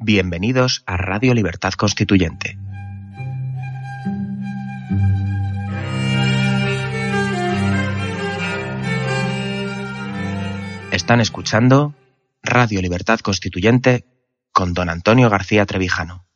Bienvenidos a Radio Libertad Constituyente. Están escuchando Radio Libertad Constituyente con don Antonio García Trevijano.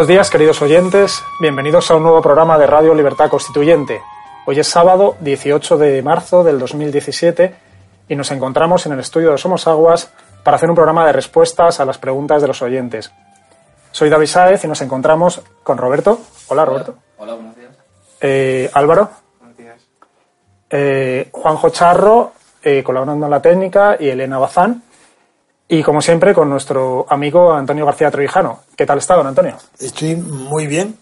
Buenos días, queridos oyentes. Bienvenidos a un nuevo programa de Radio Libertad Constituyente. Hoy es sábado 18 de marzo del 2017 y nos encontramos en el estudio de Somos Aguas para hacer un programa de respuestas a las preguntas de los oyentes. Soy David Sáez y nos encontramos con Roberto. Hola, Roberto. Hola, buenos días. Eh, Álvaro. Buenos días. Eh, Juanjo Charro, eh, colaborando en la técnica, y Elena Bazán. Y como siempre, con nuestro amigo Antonio García Trevijano. ¿Qué tal está, don Antonio? Estoy muy bien.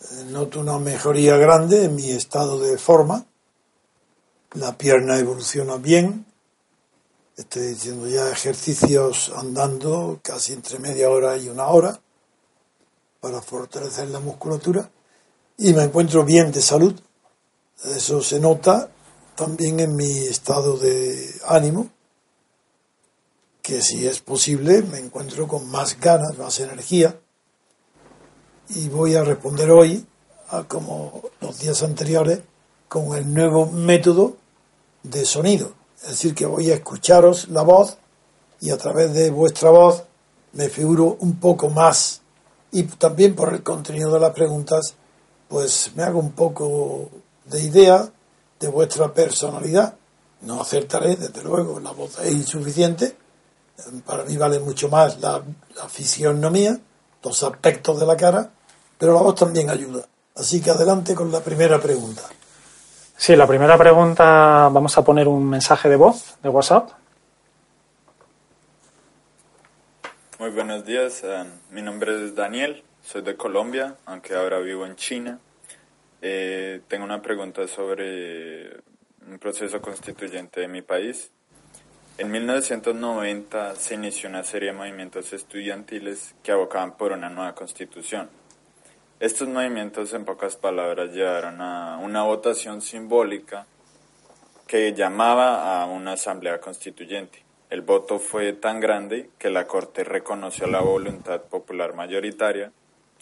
Eh, Noto una mejoría grande en mi estado de forma. La pierna evoluciona bien. Estoy haciendo ya ejercicios andando casi entre media hora y una hora para fortalecer la musculatura. Y me encuentro bien de salud. Eso se nota también en mi estado de ánimo que si es posible me encuentro con más ganas, más energía y voy a responder hoy, a como los días anteriores, con el nuevo método de sonido. Es decir, que voy a escucharos la voz y a través de vuestra voz me figuro un poco más y también por el contenido de las preguntas, pues me hago un poco de idea de vuestra personalidad. No acertaré, desde luego, la voz es insuficiente, para mí vale mucho más la, la fisionomía, los aspectos de la cara, pero la voz también ayuda. Así que adelante con la primera pregunta. Sí, la primera pregunta, vamos a poner un mensaje de voz de WhatsApp. Muy buenos días. eh, mi nombre es Daniel. Soy de Colombia, aunque ahora vivo en China. Eh, tengo una pregunta sobre un proceso constituyente de mi país. En 1990 se inició una serie de movimientos estudiantiles que abocaban por una nueva constitución. Estos movimientos, en pocas palabras, llevaron a una votación simbólica que llamaba a una asamblea constituyente. El voto fue tan grande que la Corte reconoció la voluntad popular mayoritaria,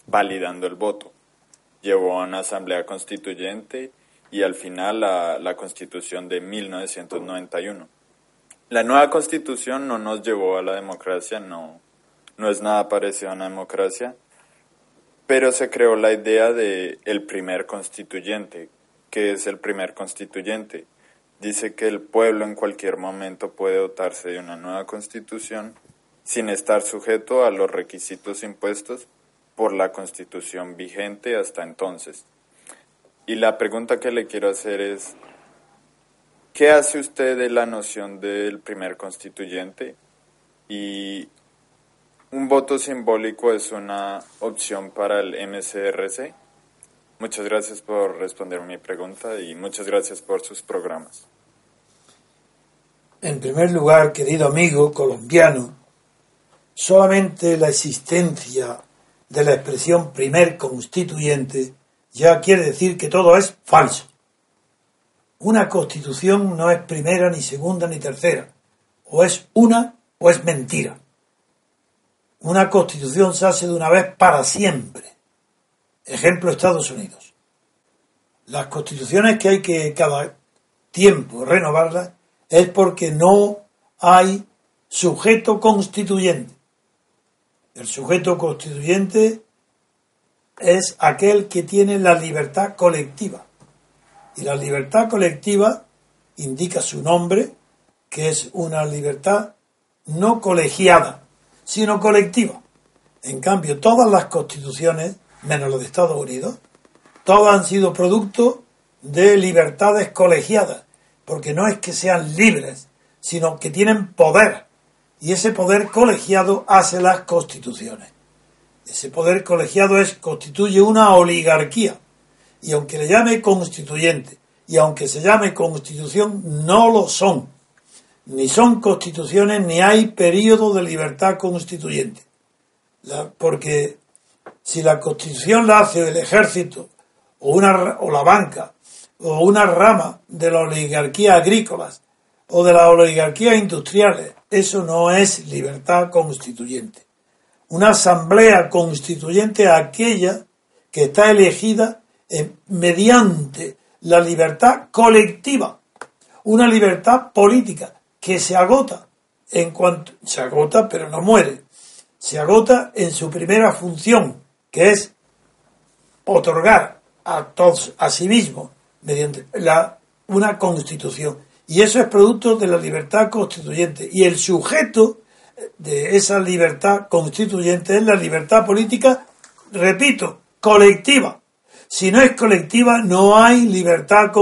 validando el voto. Llevó a una asamblea constituyente y al final a la constitución de 1991. La nueva constitución no nos llevó a la democracia, no, no es nada parecido a una democracia, pero se creó la idea de el primer constituyente. ¿Qué es el primer constituyente? Dice que el pueblo en cualquier momento puede dotarse de una nueva constitución sin estar sujeto a los requisitos impuestos por la constitución vigente hasta entonces. Y la pregunta que le quiero hacer es, ¿qué hace usted de la noción del primer constituyente? Y un voto simbólico es una opción para el MCRC. Muchas gracias por responder mi pregunta y muchas gracias por sus programas. En primer lugar, querido amigo colombiano, solamente la existencia de la expresión primer constituyente ya quiere decir que todo es falso. Una constitución no es primera, ni segunda, ni tercera. O es una o es mentira. Una constitución se hace de una vez para siempre. Ejemplo Estados Unidos. Las constituciones que hay que cada tiempo renovarlas es porque no hay sujeto constituyente. El sujeto constituyente es aquel que tiene la libertad colectiva. Y la libertad colectiva indica su nombre, que es una libertad no colegiada, sino colectiva. En cambio, todas las constituciones, menos las de Estados Unidos, todas han sido producto de libertades colegiadas, porque no es que sean libres, sino que tienen poder. Y ese poder colegiado hace las constituciones. Ese poder colegiado es, constituye una oligarquía. Y aunque le llame constituyente, y aunque se llame constitución, no lo son. Ni son constituciones, ni hay periodo de libertad constituyente porque si la constitución la hace el ejército o, una, o la banca o una rama de la oligarquía agrícolas o de las oligarquías industriales, eso no es libertad constituyente. Una asamblea constituyente aquella que está elegida mediante la libertad colectiva, una libertad política que se agota en cuanto se agota pero no muere se agota en su primera función, que es otorgar a todos a sí mismo mediante la, una constitución. Y eso es producto de la libertad constituyente. Y el sujeto de esa libertad constituyente es la libertad política, repito, colectiva. Si no es colectiva, no hay libertad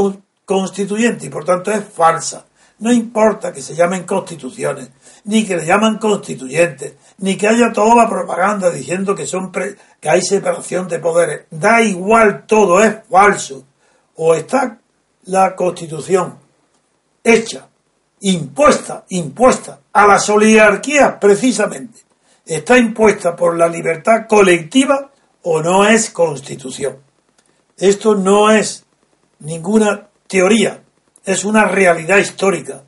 constituyente y por tanto es falsa. No importa que se llamen constituciones, ni que le llaman constituyentes, ni que haya toda la propaganda diciendo que, son que hay separación de poderes. Da igual todo, es falso. O está la constitución hecha, impuesta, impuesta a las oligarquías precisamente. Está impuesta por la libertad colectiva o no es constitución. Esto no es ninguna teoría, es una realidad histórica.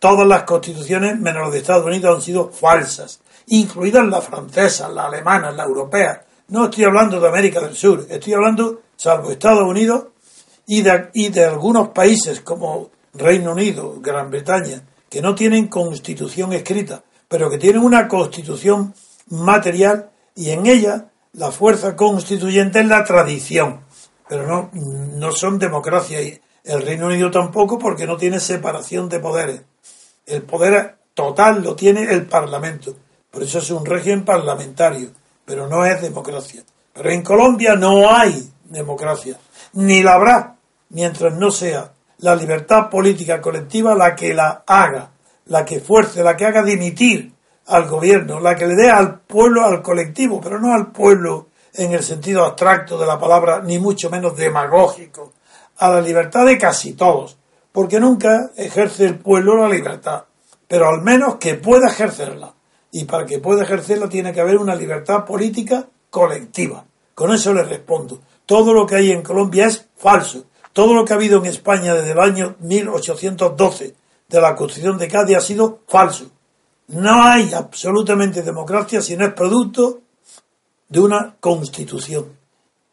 Todas las constituciones, menos las de Estados Unidos, han sido falsas incluidas las francesas, las alemanas, las europeas. No estoy hablando de América del Sur, estoy hablando, salvo Estados Unidos y de, y de algunos países como Reino Unido, Gran Bretaña, que no tienen constitución escrita, pero que tienen una constitución material y en ella la fuerza constituyente es la tradición, pero no, no son democracia. Y el Reino Unido tampoco porque no tiene separación de poderes. El poder total lo tiene el Parlamento. Por eso es un régimen parlamentario, pero no es democracia. Pero en Colombia no hay democracia, ni la habrá mientras no sea la libertad política colectiva la que la haga, la que fuerce, la que haga dimitir al gobierno, la que le dé al pueblo, al colectivo, pero no al pueblo en el sentido abstracto de la palabra, ni mucho menos demagógico, a la libertad de casi todos, porque nunca ejerce el pueblo la libertad, pero al menos que pueda ejercerla y para que pueda ejercerla tiene que haber una libertad política colectiva. Con eso le respondo. Todo lo que hay en Colombia es falso. Todo lo que ha habido en España desde el año 1812 de la Constitución de Cádiz ha sido falso. No hay absolutamente democracia si no es producto de una constitución,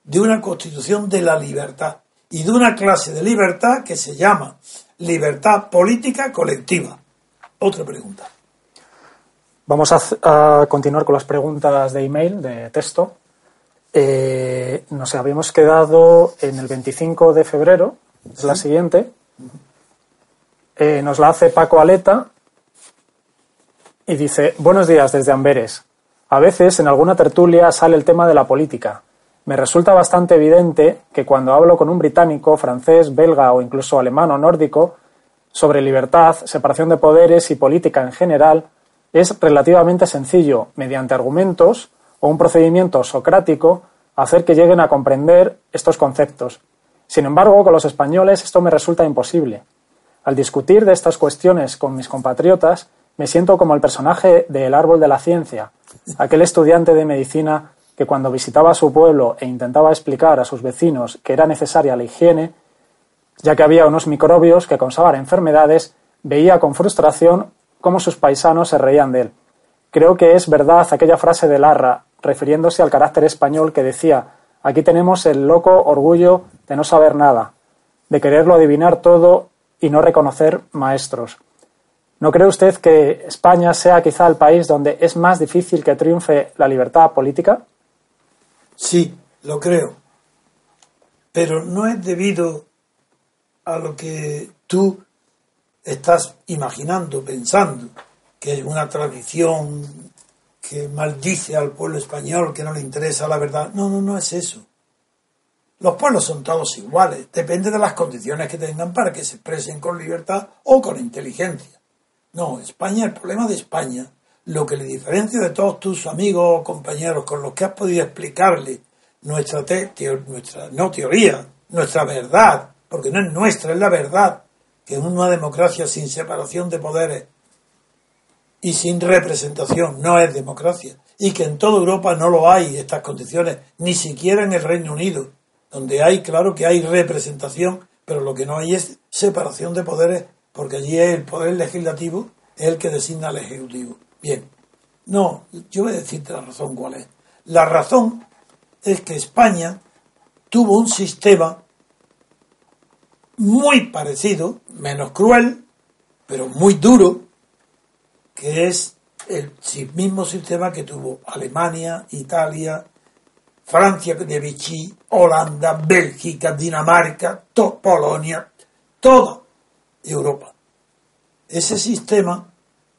de una constitución de la libertad y de una clase de libertad que se llama libertad política colectiva. Otra pregunta. Vamos a, continuar con las preguntas de email, de texto. Eh, nos habíamos quedado en el 25 de febrero, es la siguiente. Eh, nos la hace Paco Aleta y dice, buenos días desde Amberes. A veces en alguna tertulia sale el tema de la política. Me resulta bastante evidente que cuando hablo con un británico, francés, belga o incluso alemán o nórdico sobre libertad, separación de poderes y política en general, es relativamente sencillo, mediante argumentos o un procedimiento socrático, hacer que lleguen a comprender estos conceptos. Sin embargo, con los españoles esto me resulta imposible. Al discutir de estas cuestiones con mis compatriotas, me siento como el personaje del árbol de la ciencia, aquel estudiante de medicina que cuando visitaba su pueblo e intentaba explicar a sus vecinos que era necesaria la higiene, ya que había unos microbios que causaban enfermedades, veía con frustración cómo sus paisanos se reían de él. Creo que es verdad aquella frase de Larra, refiriéndose al carácter español que decía aquí tenemos el loco orgullo de no saber nada, de quererlo adivinar todo y no reconocer maestros. ¿No cree usted que España sea quizá el país donde es más difícil que triunfe la libertad política? Sí, lo creo. Pero no es debido a lo que tú estás imaginando, pensando, que es una tradición que maldice al pueblo español, que no le interesa la verdad. No, no, no es eso. Los pueblos son todos iguales, depende de las condiciones que tengan para que se expresen con libertad o con inteligencia. No, España, el problema de España, lo que le diferencia de todos tus amigos o compañeros con los que has podido explicarle nuestra, nuestra no teoría, nuestra verdad, porque no es nuestra, es la verdad, que una democracia sin separación de poderes y sin representación no es democracia, y que en toda Europa no lo hay estas condiciones, ni siquiera en el Reino Unido, donde hay, claro que hay representación, pero lo que no hay es separación de poderes, porque allí el poder legislativo es el que designa al Ejecutivo. Bien, no, yo voy a decirte la razón cuál es. La razón es que España tuvo un sistema muy parecido, menos cruel, pero muy duro, que es el mismo sistema que tuvo Alemania, Italia, Francia de Vichy, Holanda, Bélgica, Dinamarca, Polonia, toda Europa. Ese sistema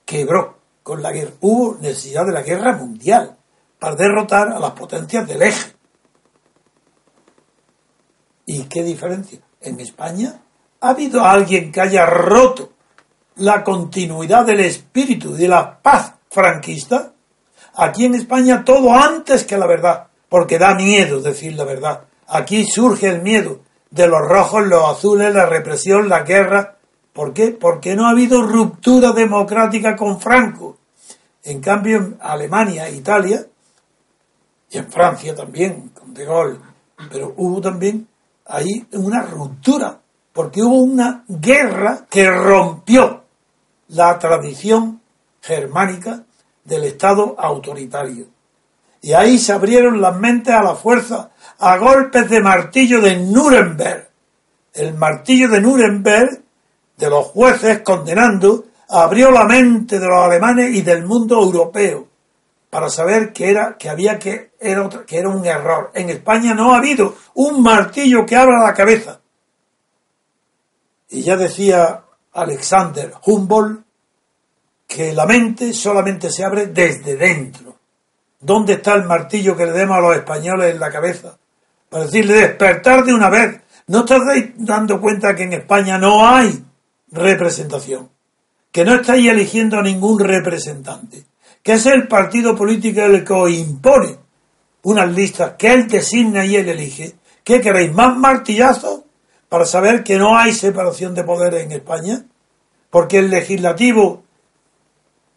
quebró con la guerra. Hubo necesidad de la guerra mundial para derrotar a las potencias del eje. ¿Y qué diferencia? En España ha habido alguien que haya roto la continuidad del espíritu de la paz franquista. Aquí en España todo antes que la verdad porque da miedo decir la verdad. Aquí surge el miedo de los rojos, los azules, la represión, la guerra. ¿Por qué? Porque no ha habido ruptura democrática con Franco. En cambio, en Alemania, Italia, y en Francia también, con De Gaulle, pero hubo también ahí una ruptura, porque hubo una guerra que rompió la tradición germánica del Estado autoritario. Y ahí se abrieron las mentes a la fuerza, a golpes de martillo de Nuremberg. El martillo de Nuremberg, de los jueces condenando, abrió la mente de los alemanes y del mundo europeo para saber que era que había que era, que era un error. En España no ha habido un martillo que abra la cabeza. Y ya decía Alexander Humboldt que la mente solamente se abre desde dentro. ¿Dónde está el martillo que le demos a los españoles en la cabeza? Para decirle despertar de una vez. ¿No estáis dando cuenta que en España no hay representación? Que no estáis eligiendo a ningún representante. Que es el partido político el que os impone unas listas que él designa y él elige. ¿Qué queréis? ¿Más martillazos? Para saber que no hay separación de poderes en España. Porque el legislativo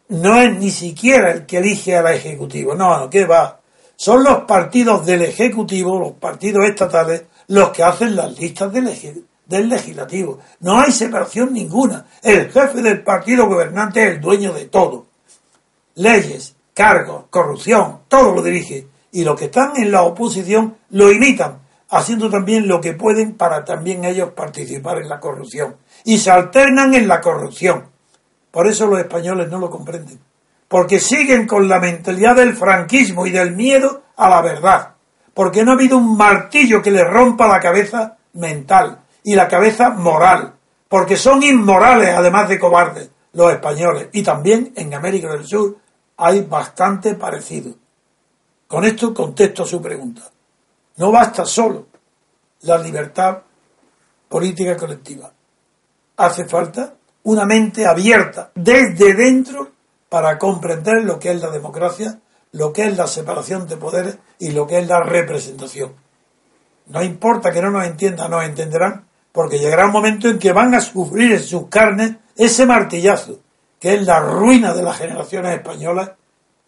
no es ni siquiera el que elige al Ejecutivo, no, ¿qué va? Son los partidos del Ejecutivo, los partidos estatales, los que hacen las listas del, del Legislativo. No hay separación ninguna. El jefe del partido gobernante es el dueño de todo. Leyes, cargos, corrupción, todo lo dirige. Y los que están en la oposición lo imitan, haciendo también lo que pueden para también ellos participar en la corrupción. Y se alternan en la corrupción por eso los españoles no lo comprenden. Porque siguen con la mentalidad del franquismo y del miedo a la verdad. Porque no ha habido un martillo que les rompa la cabeza mental y la cabeza moral. Porque son inmorales, además de cobardes, los españoles. Y también en América del Sur hay bastante parecido. Con esto contesto su pregunta. No basta solo la libertad política colectiva. Hace falta una mente abierta desde dentro para comprender lo que es la democracia, lo que es la separación de poderes y lo que es la representación. No importa que no nos entiendan, nos entenderán, porque llegará un momento en que van a sufrir en sus carnes ese martillazo, que es la ruina de las generaciones españolas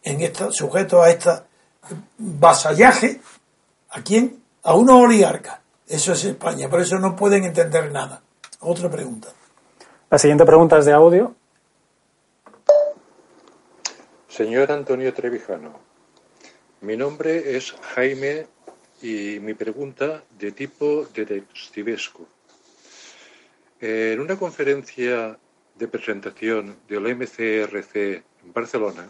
en esta, sujeto a este vasallaje. ¿A quién? A unos oligarcas. Eso es España, por eso no pueden entender nada. Otra pregunta. La siguiente pregunta es de audio. Señor Antonio Trevijano, mi nombre es Jaime y mi pregunta de tipo detectivesco. En una conferencia de presentación del MCRC en Barcelona,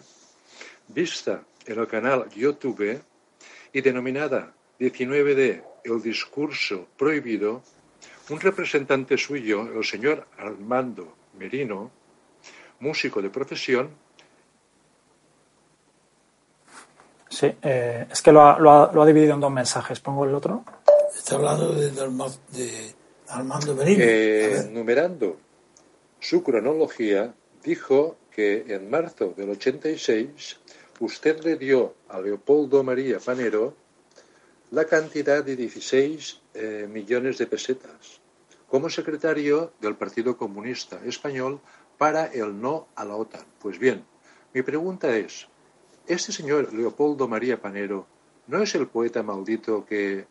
vista en el canal YouTube y denominada 19D El discurso prohibido, un representante suyo, el señor Armando Merino, músico de profesión. Sí, eh, es que lo ha, lo, ha, lo ha, dividido en dos mensajes. ¿Pongo el otro? Está hablando de, de Merino. Eh, numerando su cronología, dijo que en marzo del 86 usted le dio a Leopoldo María Panero la cantidad de 16 eh, millones de pesetas como secretario del Partido Comunista Español para el no a la OTAN. Pues bien, mi pregunta es, ¿este señor Leopoldo María Panero no es el poeta maldito que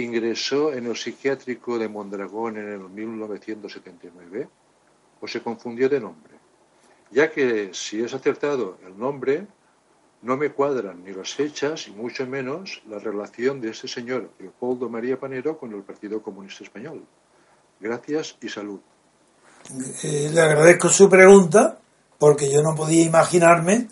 ingresó en el psiquiátrico de Mondragón en el 1979? ¿O se confundió de nombre? Ya que si es acertado el nombre, no me cuadran ni las fechas y mucho menos la relación de este señor Leopoldo María Panero con el Partido Comunista Español. Gracias y salud. Eh, le agradezco su pregunta porque yo no podía imaginarme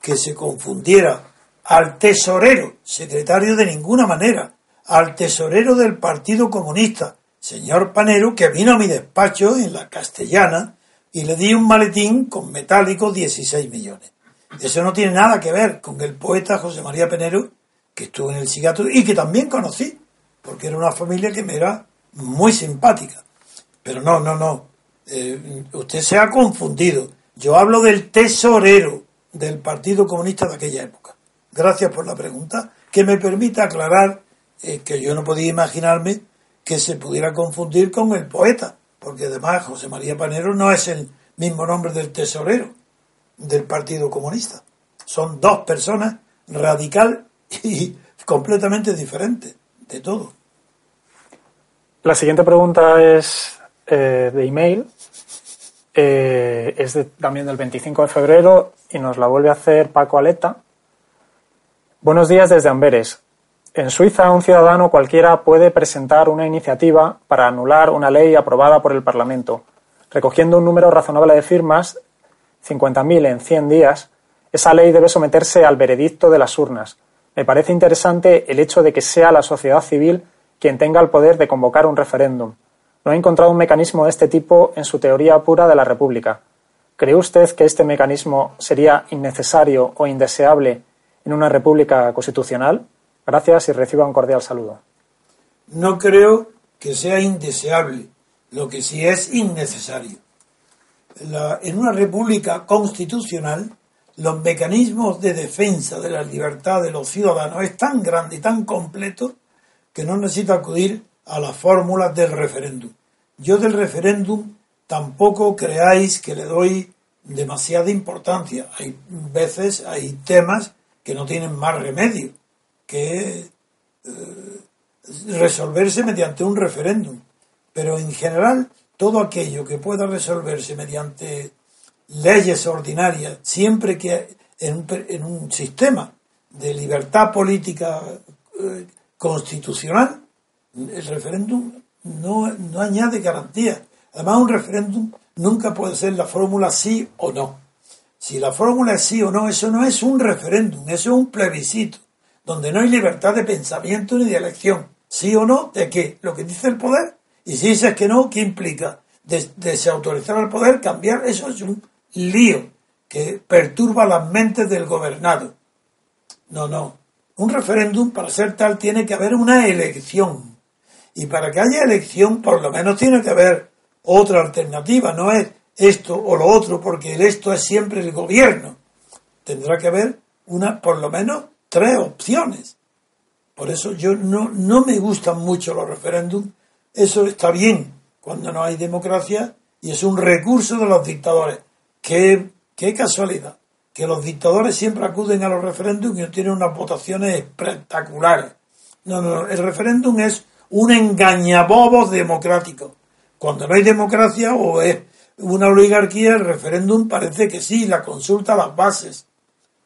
que se confundiera al tesorero, secretario de ninguna manera, al tesorero del Partido Comunista, señor Panero, que vino a mi despacho en la castellana y le di un maletín con metálico 16 millones. Eso no tiene nada que ver con el poeta José María Penero, que estuvo en el psiquiatra y que también conocí, porque era una familia que me era muy simpática. Pero no, no, no. Eh, usted se ha confundido. Yo hablo del tesorero del Partido Comunista de aquella época. Gracias por la pregunta, que me permite aclarar que yo no podía imaginarme que se pudiera confundir con el poeta, porque además José María Panero no es el mismo nombre del tesorero del Partido Comunista. Son dos personas radical y completamente diferentes de todo. La siguiente pregunta es eh, de email. Eh, es también del 25 de febrero y nos la vuelve a hacer Paco Aleta. Buenos días desde Amberes. En Suiza, un ciudadano cualquiera puede presentar una iniciativa para anular una ley aprobada por el Parlamento. Recogiendo un número razonable de firmas, 50.000 en 100 días, esa ley debe someterse al veredicto de las urnas. Me parece interesante el hecho de que sea la sociedad civil quien tenga el poder de convocar un referéndum. No he encontrado un mecanismo de este tipo en su teoría pura de la República. ¿Cree usted que este mecanismo sería innecesario o indeseable en una república constitucional? Gracias y reciba un cordial saludo. No creo que sea indeseable, lo que sí es innecesario en una república constitucional, los mecanismos de defensa de la libertad de los ciudadanos es tan grande y tan completo que no necesita acudir a las fórmulas del referéndum. Yo del referéndum tampoco creáis que le doy demasiada importancia. Hay veces, hay temas que no tienen más remedio que eh, resolverse mediante un referéndum. Pero en general todo aquello que pueda resolverse mediante leyes ordinarias, siempre que en un, sistema de libertad política eh, constitucional, el referéndum no, no añade garantía. Además, un referéndum nunca puede ser la fórmula sí o no. Si la fórmula es sí o no, eso no es un referéndum, eso es un plebiscito, donde no hay libertad de pensamiento ni de elección. Sí o no, ¿de qué? Lo que dice el poder y si dices que no, ¿qué implica? desautorizar al poder, cambiar, eso es un lío que perturba las mentes del gobernado. No, no. Un referéndum, para ser tal, tiene que haber una elección. Y para que haya elección, por lo menos tiene que haber otra alternativa. No es esto o lo otro, porque el esto es siempre el gobierno. Tendrá que haber una, por lo menos, tres opciones. Por eso yo no, no me gustan mucho los referéndums eso está bien cuando no hay democracia y es un recurso de los dictadores. Qué, qué casualidad que los dictadores siempre acuden a los referéndums y no tienen unas votaciones espectaculares. No, no, el referéndum es un engañabobos democrático. Cuando no hay democracia o es una oligarquía, el referéndum parece que sí, la consulta a las bases.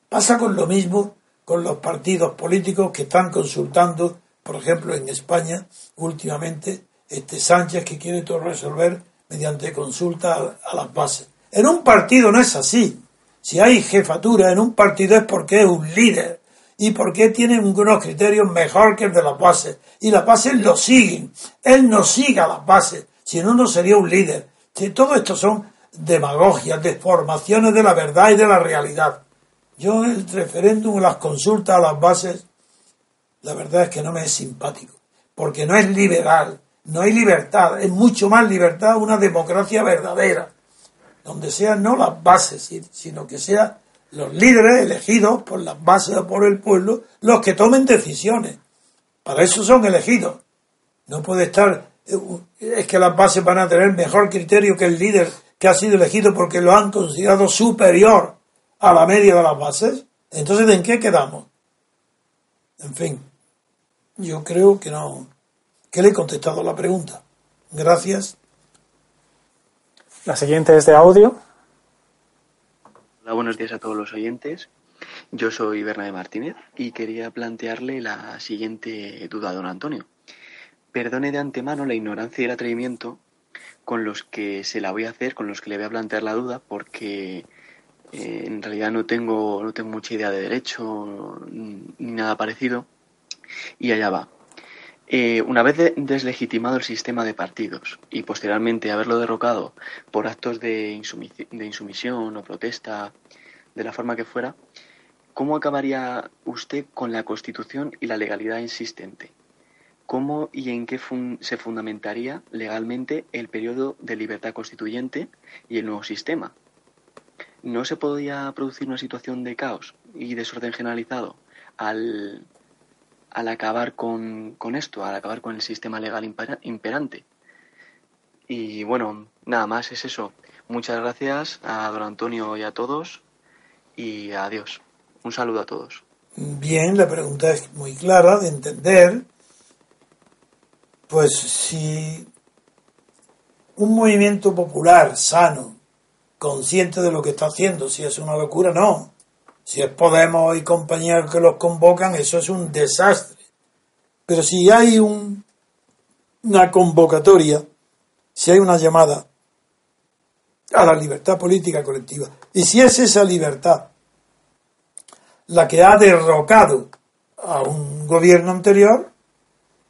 Pasa con lo mismo con los partidos políticos que están consultando, por ejemplo, en España últimamente este Sánchez que quiere todo resolver mediante consulta a las bases. En un partido no es así. Si hay jefatura en un partido es porque es un líder y porque tiene unos criterios mejor que el de las bases. Y las bases lo siguen. Él no sigue a las bases, si no, no sería un líder. Si todo esto son demagogias, deformaciones de la verdad y de la realidad. Yo el referéndum, las consultas a las bases, la verdad es que no me es simpático, porque no es liberal, no hay libertad, es mucho más libertad una democracia verdadera donde sean no las bases, sino que sean los líderes elegidos por las bases o por el pueblo los que tomen decisiones. Para eso son elegidos. No puede estar, es que las bases van a tener mejor criterio que el líder que ha sido elegido porque lo han considerado superior a la media de las bases. Entonces, ¿en qué quedamos? En fin, yo creo que no, que le he contestado la pregunta. Gracias. La siguiente es de audio. Hola, buenos días a todos los oyentes. Yo soy Bernabé Martínez y quería plantearle la siguiente duda a don Antonio. Perdone de antemano la ignorancia y el atrevimiento con los que se la voy a hacer, con los que le voy a plantear la duda, porque eh, en realidad no tengo, no tengo mucha idea de derecho ni nada parecido. Y allá va. Eh, una vez deslegitimado el sistema de partidos y posteriormente haberlo derrocado por actos de, insumisión o protesta, de la forma que fuera, ¿cómo acabaría usted con la Constitución y la legalidad existente? ¿Cómo y en qué se fundamentaría legalmente el periodo de libertad constituyente y el nuevo sistema? ¿No se podría producir una situación de caos y desorden generalizado al al acabar con, esto, al acabar con el sistema legal imperante. Y bueno, nada más es eso. Muchas gracias a don Antonio y a todos y adiós. Un saludo a todos. Bien, la pregunta es muy clara de entender. Pues si un movimiento popular sano, consciente de lo que está haciendo, si es una locura, no. Si es Podemos y compañeros que los convocan, eso es un desastre. Pero si hay un, una convocatoria, si hay una llamada a la libertad política colectiva, y si es esa libertad la que ha derrocado a un gobierno anterior,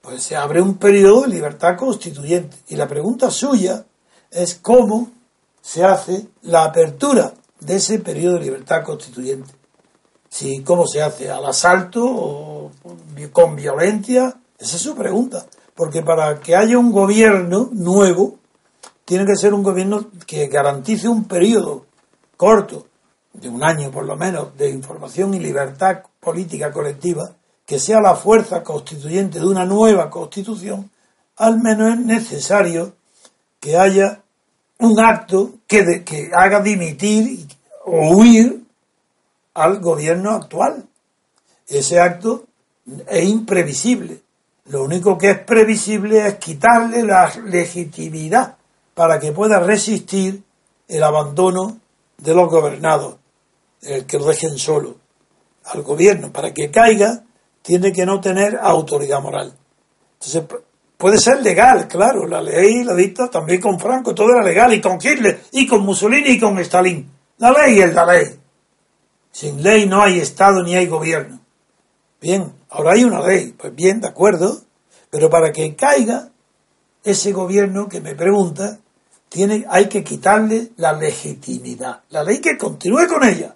pues se abre un periodo de libertad constituyente. Y la pregunta suya es cómo se hace la apertura de ese periodo de libertad constituyente. Si cómo se hace, al asalto o con violencia, esa es su pregunta. Porque para que haya un gobierno nuevo, tiene que ser un gobierno que garantice un periodo corto, de un año por lo menos, de información y libertad política colectiva, que sea la fuerza constituyente de una nueva constitución, al menos es necesario que haya un acto que, que haga dimitir o huir al gobierno actual. Ese acto es imprevisible. Lo único que es previsible es quitarle la legitimidad para que pueda resistir el abandono de los gobernados, el que dejen solo. Al gobierno, para que caiga, tiene que no tener autoridad moral. Entonces, puede ser legal, claro, la ley la dicta también con Franco, todo era legal, y con Hitler, y con Mussolini, y con Stalin. La ley es la ley. Sin ley no hay Estado ni hay gobierno. Bien, ahora hay una ley. Pues bien, de acuerdo. Pero para que caiga ese gobierno que me pregunta, tiene, hay que quitarle la legitimidad. La ley que continúe con ella.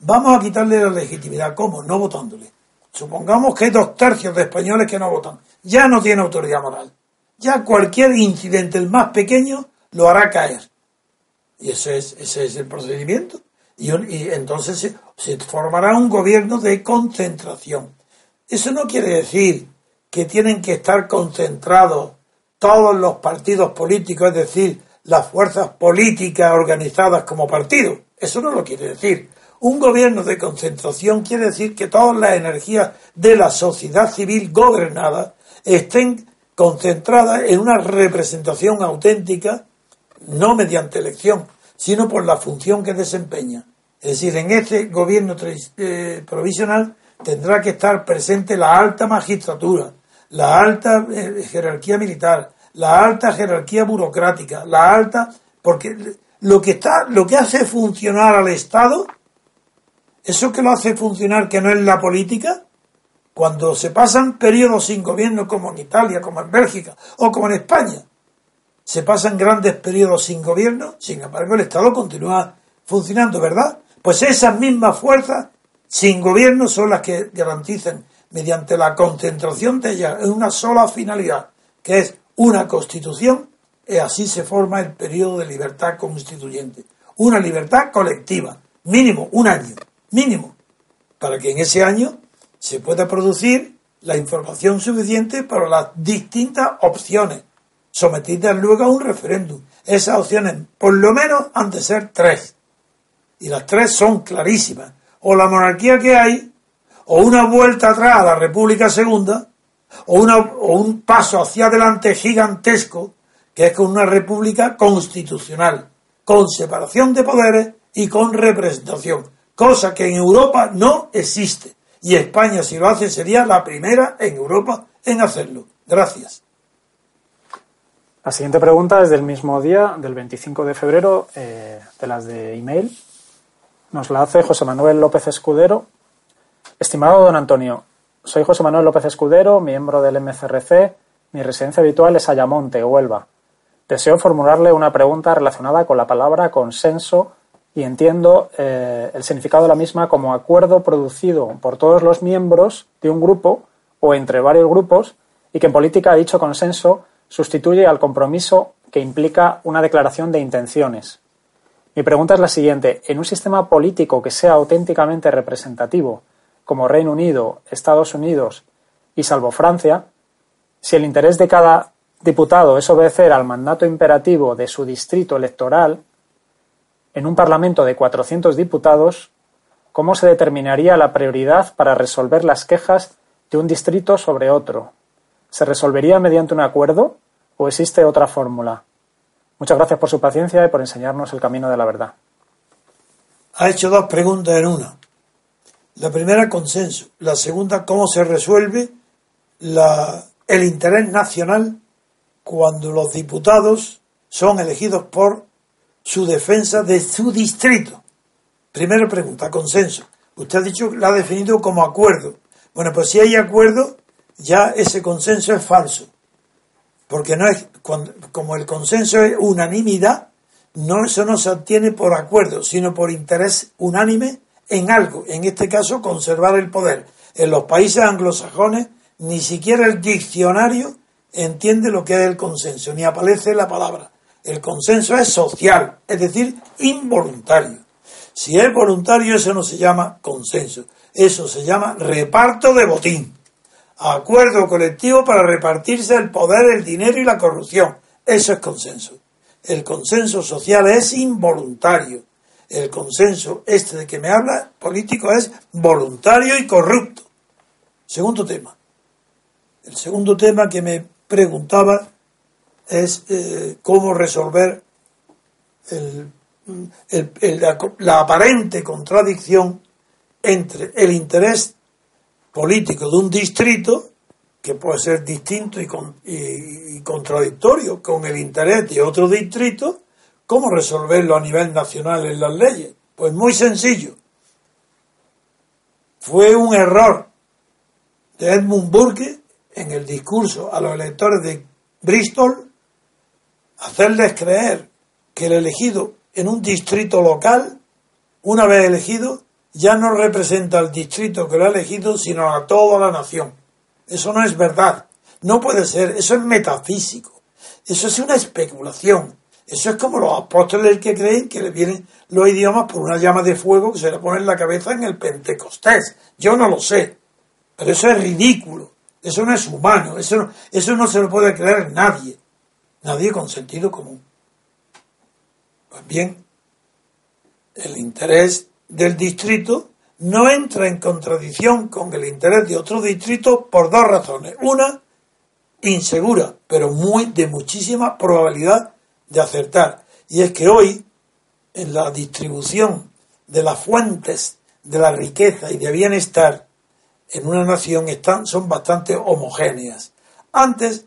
Vamos a quitarle la legitimidad. ¿Cómo? No votándole. Supongamos que hay dos tercios de españoles que no votan. Ya no tiene autoridad moral. Ya cualquier incidente, el más pequeño, lo hará caer. Y ese es, ese es el procedimiento. Y, entonces se, formará un gobierno de concentración. Eso no quiere decir que tienen que estar concentrados todos los partidos políticos, es decir, las fuerzas políticas organizadas como partido. Eso no lo quiere decir. Un gobierno de concentración quiere decir que todas las energías de la sociedad civil gobernada estén concentradas en una representación auténtica, no mediante elección, sino por la función que desempeña. Es decir, en este gobierno eh, provisional tendrá que estar presente la alta magistratura, la alta eh, jerarquía militar, la alta jerarquía burocrática, la alta, porque lo que está, lo que hace funcionar al Estado, eso que lo hace funcionar que no es la política, cuando se pasan periodos sin gobierno como en Italia, como en Bélgica o como en España, se pasan grandes periodos sin gobierno, sin embargo el Estado continúa funcionando, ¿verdad? Pues esas mismas fuerzas sin gobierno son las que garantizan mediante la concentración de ellas en una sola finalidad, que es una constitución, y así se forma el periodo de libertad constituyente. Una libertad colectiva, mínimo un año, mínimo, para que en ese año se pueda producir la información suficiente para las distintas opciones, sometidas luego a un referéndum. Esas opciones, por lo menos, han de ser tres. Y las tres son clarísimas. O la monarquía que hay, o una vuelta atrás a la República Segunda, o, una, o un paso hacia adelante gigantesco, que es con una república constitucional, con separación de poderes y con representación, cosa que en Europa no existe. Y España, si lo hace, sería la primera en Europa en hacerlo. Gracias. La siguiente pregunta es del mismo día, del 25 de febrero, eh, de las de email. Nos la hace José Manuel López Escudero. Estimado don Antonio, soy José Manuel López Escudero, miembro del MCRC. Mi residencia habitual es Ayamonte, Huelva. Deseo formularle una pregunta relacionada con la palabra consenso y entiendo eh, el significado de la misma como acuerdo producido por todos los miembros de un grupo o entre varios grupos y que en política dicho consenso sustituye al compromiso que implica una declaración de intenciones. Mi pregunta es la siguiente. En un sistema político que sea auténticamente representativo, como Reino Unido, Estados Unidos y salvo Francia, si el interés de cada diputado es obedecer al mandato imperativo de su distrito electoral, en un Parlamento de 400 diputados, ¿cómo se determinaría la prioridad para resolver las quejas de un distrito sobre otro? ¿Se resolvería mediante un acuerdo o existe otra fórmula? Muchas gracias por su paciencia y por enseñarnos el camino de la verdad. Ha hecho dos preguntas en una. La primera, consenso. La segunda, cómo se resuelve el interés nacional cuando los diputados son elegidos por su defensa de su distrito. Primera pregunta, consenso. Usted ha dicho, la ha definido como acuerdo. Bueno, pues si hay acuerdo, ya ese consenso es falso. Porque no es, como el consenso es unanimidad, no, eso no se obtiene por acuerdo, sino por interés unánime en algo, en este caso conservar el poder. En los países anglosajones ni siquiera el diccionario entiende lo que es el consenso, ni aparece la palabra. El consenso es social, es decir, involuntario. Si es voluntario, eso no se llama consenso, eso se llama reparto de botín acuerdo colectivo para repartirse el poder, el dinero y la corrupción. Eso es consenso. El consenso social es involuntario. El consenso este de que me habla político es voluntario y corrupto. Segundo tema. El segundo tema que me preguntaba es eh, cómo resolver la aparente contradicción entre el interés político de un distrito que puede ser distinto y, contradictorio con el interés de otro distrito, ¿cómo resolverlo a nivel nacional en las leyes? Pues muy sencillo. Fue un error de Edmund Burke en el discurso a los electores de Bristol hacerles creer que el elegido en un distrito local, una vez elegido, ya no representa al distrito que lo ha elegido, sino a toda la nación. Eso no es verdad. No puede ser. Eso es metafísico. Eso es una especulación. Eso es como los apóstoles que creen que le vienen los idiomas por una llama de fuego que se le pone en la cabeza en el Pentecostés. Yo no lo sé. Pero eso es ridículo. Eso no es humano. Eso no, eso no se lo puede creer nadie. Nadie con sentido común. Pues bien, el interés del distrito no entra en contradicción con el interés de otro distrito por dos razones. Una, insegura, pero muy de muchísima probabilidad de acertar. Y es que hoy, en la distribución de las fuentes de la riqueza y de bienestar en una nación están, son bastante homogéneas. Antes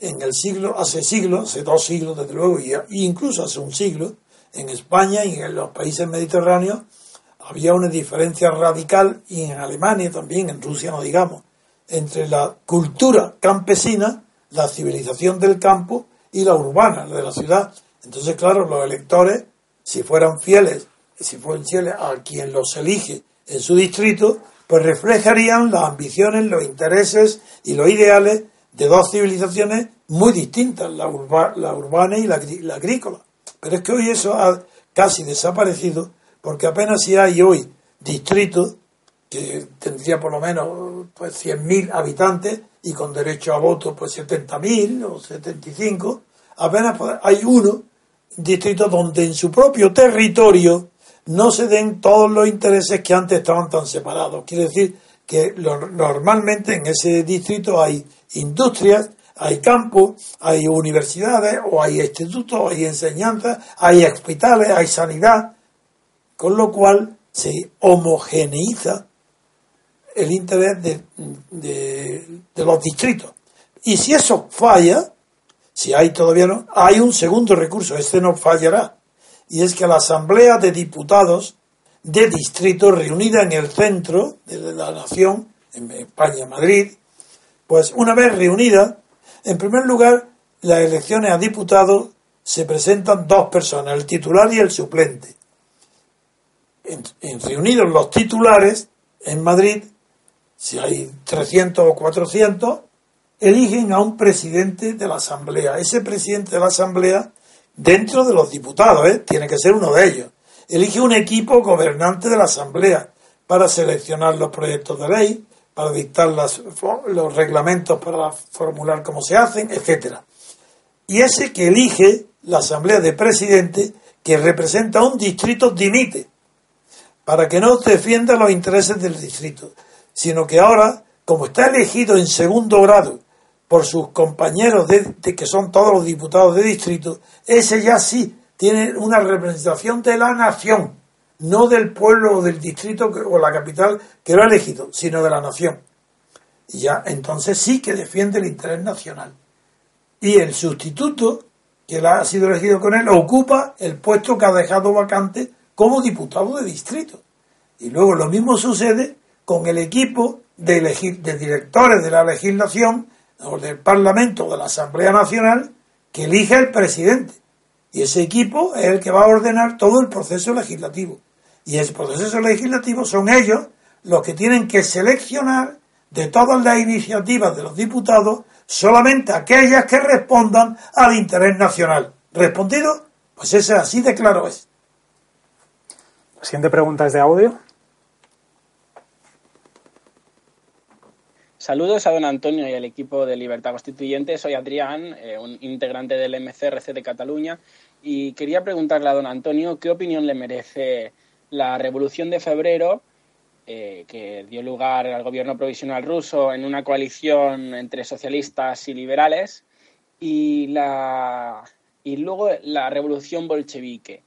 en el siglo, hace siglos, hace dos siglos desde luego, y incluso hace un siglo, en España y en los países mediterráneos había una diferencia radical, y en Alemania también, en Rusia no digamos, entre la cultura campesina, la civilización del campo y la urbana, la de la ciudad. Entonces, claro, los electores, si fueran fieles, si fueran fieles a quien los elige en su distrito, pues reflejarían las ambiciones, los intereses y los ideales de dos civilizaciones muy distintas, la, urbana y la, agrícola. Pero es que hoy eso ha casi desaparecido porque apenas si hay hoy distritos que tendría por lo menos pues 100.000 habitantes y con derecho a voto pues 70.000 o 75, apenas hay uno distrito donde en su propio territorio no se den todos los intereses que antes estaban tan separados. Quiere decir que normalmente en ese distrito hay industrias, hay campos, hay universidades, o hay institutos, hay enseñanzas, hay hospitales, hay sanidad, con lo cual se homogeneiza el interés de, de los distritos. Y si eso falla, si hay todavía no, hay un segundo recurso, este no fallará, y es que la Asamblea de Diputados de Distrito reunida en el centro de la nación, en España, Madrid, pues una vez reunida, en primer lugar, las elecciones a diputados se presentan dos personas, el titular y el suplente. En, reunidos los titulares, en Madrid, si hay 300 o 400, eligen a un presidente de la Asamblea. Ese presidente de la Asamblea dentro de los diputados, ¿eh? tiene que ser uno de ellos. Elige un equipo gobernante de la Asamblea para seleccionar los proyectos de ley, para dictar los reglamentos para formular cómo se hacen, etcétera. Y ese que elige la Asamblea de Presidente, que representa un distrito, dimite, para que no defienda los intereses del distrito, sino que ahora, como está elegido en segundo grado por sus compañeros de, que son todos los diputados de distrito, ese ya sí tiene una representación de la nación, no del pueblo o del distrito o la capital que lo ha elegido, sino de la nación. Y ya entonces sí que defiende el interés nacional. Y el sustituto que ha sido elegido con él ocupa el puesto que ha dejado vacante como diputado de distrito. Y luego lo mismo sucede con el equipo de, elegir, de directores de la legislación o del Parlamento o de la Asamblea Nacional que elige el presidente. Y ese equipo es el que va a ordenar todo el proceso legislativo. Y el proceso legislativo son ellos los que tienen que seleccionar de todas las iniciativas de los diputados solamente aquellas que respondan al interés nacional. ¿Respondido? Pues ese así de claro es. La siguiente pregunta es de audio. Saludos a don Antonio y al equipo de Libertad Constituyente. Soy Adrián, eh, un integrante del MCRC de Cataluña, y quería preguntarle a don Antonio qué opinión le merece la Revolución de Febrero, eh, que dio lugar al gobierno provisional ruso en una coalición entre socialistas y liberales, y, la, y luego la Revolución bolchevique.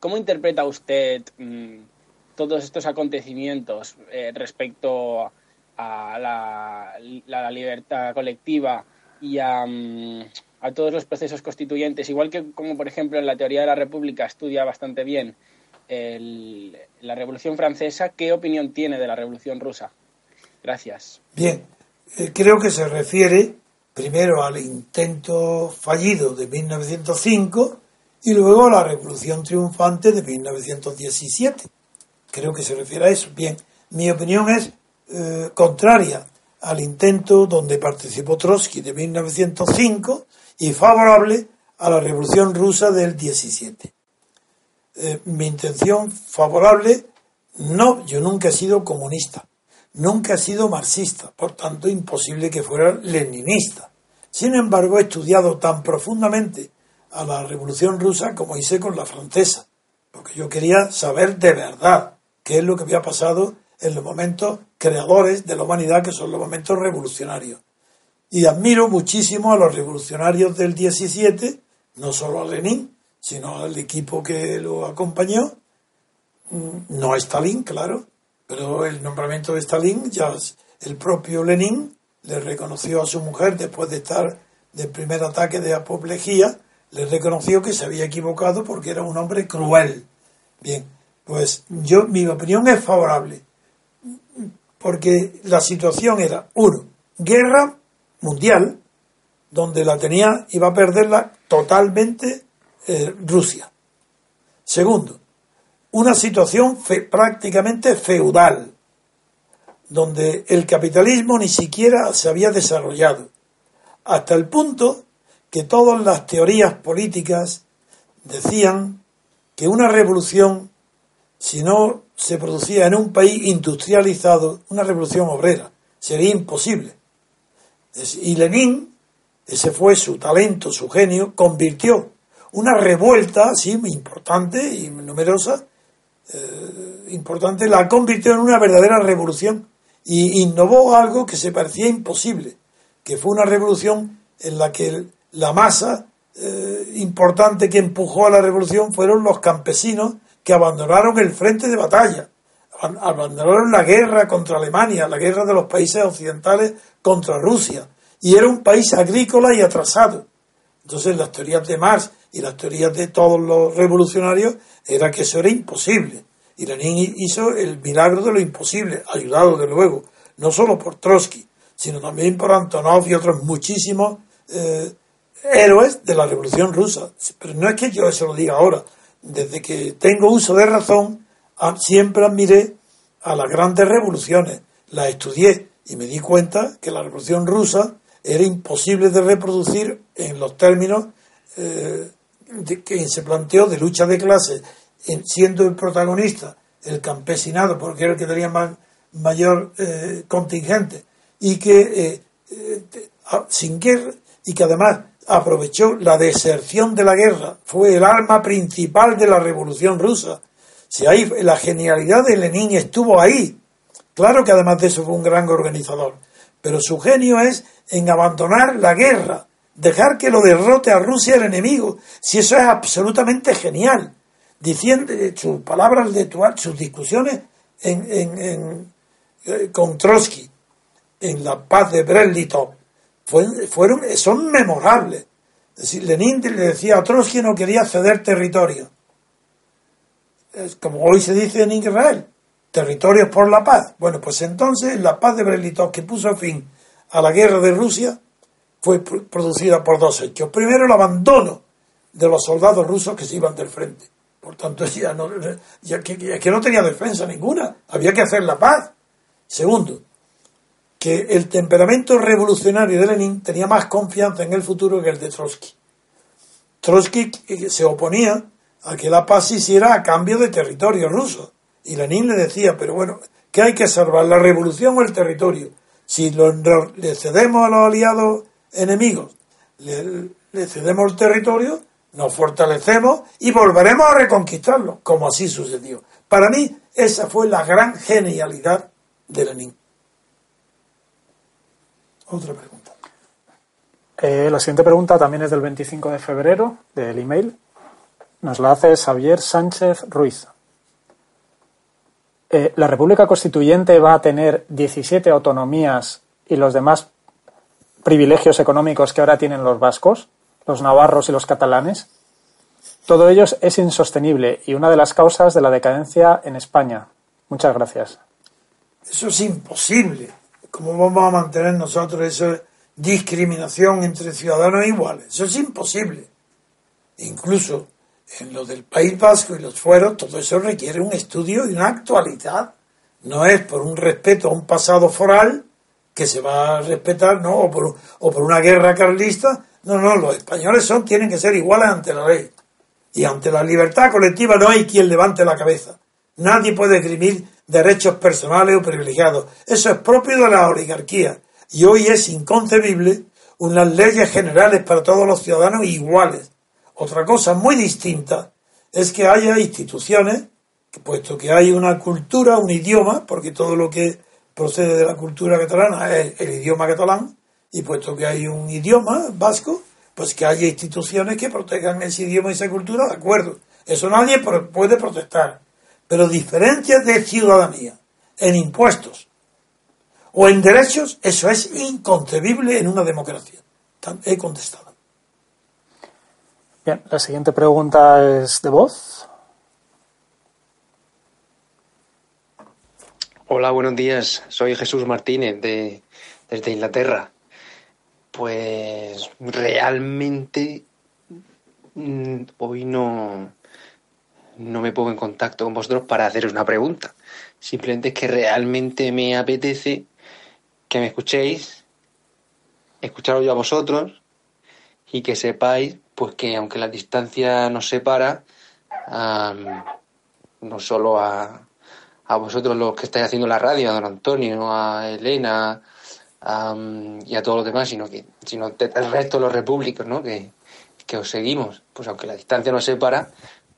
¿Cómo interpreta usted mm, todos estos acontecimientos eh, respecto a la, libertad colectiva y mm, a, todos los procesos constituyentes, igual que como por ejemplo en la teoría de la República estudia bastante bien la Revolución Francesa, ¿qué opinión tiene de la Revolución Rusa? Gracias. Bien, eh, creo que se refiere primero al intento fallido de 1905 y luego a la Revolución Triunfante de 1917. Creo que se refiere a eso. Bien, mi opinión es eh, contraria al intento donde participó Trotsky de 1905 y favorable a la Revolución Rusa del 17. Eh, mi intención favorable, no, yo nunca he sido comunista, nunca he sido marxista, por tanto imposible que fuera leninista. Sin embargo, he estudiado tan profundamente a la Revolución Rusa como hice con la francesa, porque yo quería saber de verdad qué es lo que había pasado en los momentos creadores de la humanidad, que son los momentos revolucionarios. Y admiro muchísimo a los revolucionarios del 17, no solo a Lenin, sino al equipo que lo acompañó. Mm, no a Stalin, claro, pero el nombramiento de Stalin, ya el propio Lenin le reconoció a su mujer después de estar del primer ataque de apoplejía, le reconoció que se había equivocado porque era un hombre cruel. Bien, pues yo, mi opinión es favorable, porque la situación era, uno, guerra mundial, donde la tenía, iba a perderla totalmente eh, Rusia. Segundo, una situación prácticamente feudal, donde el capitalismo ni siquiera se había desarrollado, hasta el punto que todas las teorías políticas decían que una revolución, si no se producía en un país industrializado, una revolución obrera, sería imposible. Y Lenin, ese fue su talento, su genio, convirtió una revuelta así importante y numerosa, eh, importante, la convirtió en una verdadera revolución y innovó algo que se parecía imposible, que fue una revolución en la que la masa eh, importante que empujó a la revolución fueron los campesinos que abandonaron el frente de batalla, abandonaron la guerra contra Alemania, la guerra de los países occidentales contra Rusia, y era un país agrícola y atrasado. Entonces las teorías de Marx y las teorías de todos los revolucionarios era que eso era imposible. Y Lenin hizo el milagro de lo imposible, ayudado de luego, no solo por Trotsky, sino también por Antonov y otros muchísimos eh, héroes de la Revolución Rusa. Pero no es que yo eso lo diga ahora. Desde que tengo uso de razón, siempre admiré a las grandes revoluciones. Las estudié y me di cuenta que la Revolución Rusa era imposible de reproducir en los términos eh, que se planteó de lucha de clases, siendo el protagonista el campesinado, porque era el que tenía mayor eh, contingente, y que eh, sin guerra, y que además aprovechó la deserción de la guerra, fue el arma principal de la revolución rusa. Si hay, la genialidad de Lenin estuvo ahí. Claro que además de eso fue un gran organizador, pero su genio es en abandonar la guerra, dejar que lo derrote a Rusia el enemigo, si eso es absolutamente genial. Diciendo eh, sus palabras de sus discusiones en, en, eh, con Trotsky, en la paz de Brest-Litov, fueron, son memorables. Es decir, Lenin le decía a Trotsky no quería ceder territorio. Es como hoy se dice en Israel, territorios por la paz. Bueno, pues entonces la paz de Brest-Litov que puso fin a la guerra de Rusia fue producida por dos hechos. Primero, el abandono de los soldados rusos que se iban del frente. Por tanto, ya, no, ya que no tenía defensa ninguna, había que hacer la paz. Segundo, que el temperamento revolucionario de Lenin tenía más confianza en el futuro que el de Trotsky. Trotsky eh, se oponía a que la paz se hiciera a cambio de territorio ruso. Y Lenin le decía, pero bueno, ¿qué hay que salvar? ¿La revolución o el territorio? Si le cedemos a los aliados enemigos, le, le cedemos el territorio, nos fortalecemos y volveremos a reconquistarlo, como así sucedió. Para mí, esa fue la gran genialidad de Lenin. Otra pregunta. Eh, la siguiente pregunta también es del 25 de febrero, del email. Nos la hace Xavier Sánchez Ruiz. Eh, ¿La República Constituyente va a tener 17 autonomías y los demás privilegios económicos que ahora tienen los vascos, los navarros y los catalanes? Todo ello es insostenible y una de las causas de la decadencia en España. Muchas gracias. Eso es imposible. ¿Cómo vamos a mantener nosotros esa discriminación entre ciudadanos iguales? Eso es imposible. Incluso en lo del País Vasco y los fueros, todo eso requiere un estudio y una actualidad. No es por un respeto a un pasado foral que se va a respetar, ¿no? O por, o por una guerra carlista. No, no, los españoles son, tienen que ser iguales ante la ley. Y ante la libertad colectiva no hay quien levante la cabeza. Nadie puede esgrimir derechos personales o privilegiados. Eso es propio de la oligarquía. Y hoy es inconcebible unas leyes generales para todos los ciudadanos iguales. Otra cosa muy distinta es que haya instituciones, puesto que hay una cultura, un idioma, porque todo lo que procede de la cultura catalana es el idioma catalán, y puesto que hay un idioma vasco, pues que haya instituciones que protejan ese idioma y esa cultura, de acuerdo. Eso nadie puede protestar. Pero diferencias de ciudadanía en impuestos o en derechos, eso es inconcebible en una democracia. he contestado. Bien, la siguiente pregunta es de voz. Hola, buenos días. Soy Jesús Martínez de, desde Inglaterra. Pues realmente mm, hoy no, no me pongo en contacto con vosotros para haceros una pregunta. Simplemente es que realmente me apetece que me escuchéis, escucharos yo a vosotros y que sepáis pues que aunque la distancia nos separa, no solo a, a vosotros los que estáis haciendo la radio, a don Antonio, a Elena, y a todos los demás, sino que sino el resto de los repúblicos, ¿no? Que, que os seguimos. Pues aunque la distancia nos separa,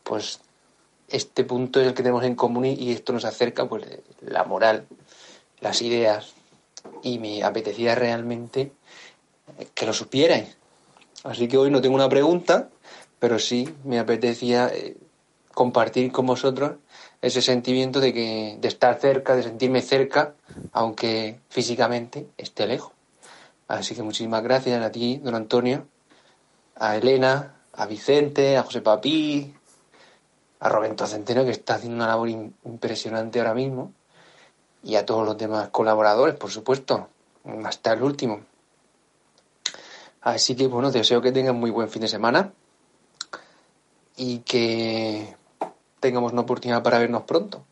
pues este punto es el que tenemos en común y esto nos acerca, pues la moral, las ideas. Y me apetecía realmente que lo supierais. Así que hoy no tengo una pregunta, pero sí me apetecía eh, compartir con vosotros ese sentimiento de que de estar cerca, de sentirme cerca, aunque físicamente esté lejos. Así que muchísimas gracias a ti, don Antonio, a Elena, a Vicente, a José Papí, a Roberto Centeno, que está haciendo una labor impresionante ahora mismo, y a todos los demás colaboradores, por supuesto, hasta el último. Así que bueno, deseo que tengan muy buen fin de semana y que tengamos una oportunidad para vernos pronto.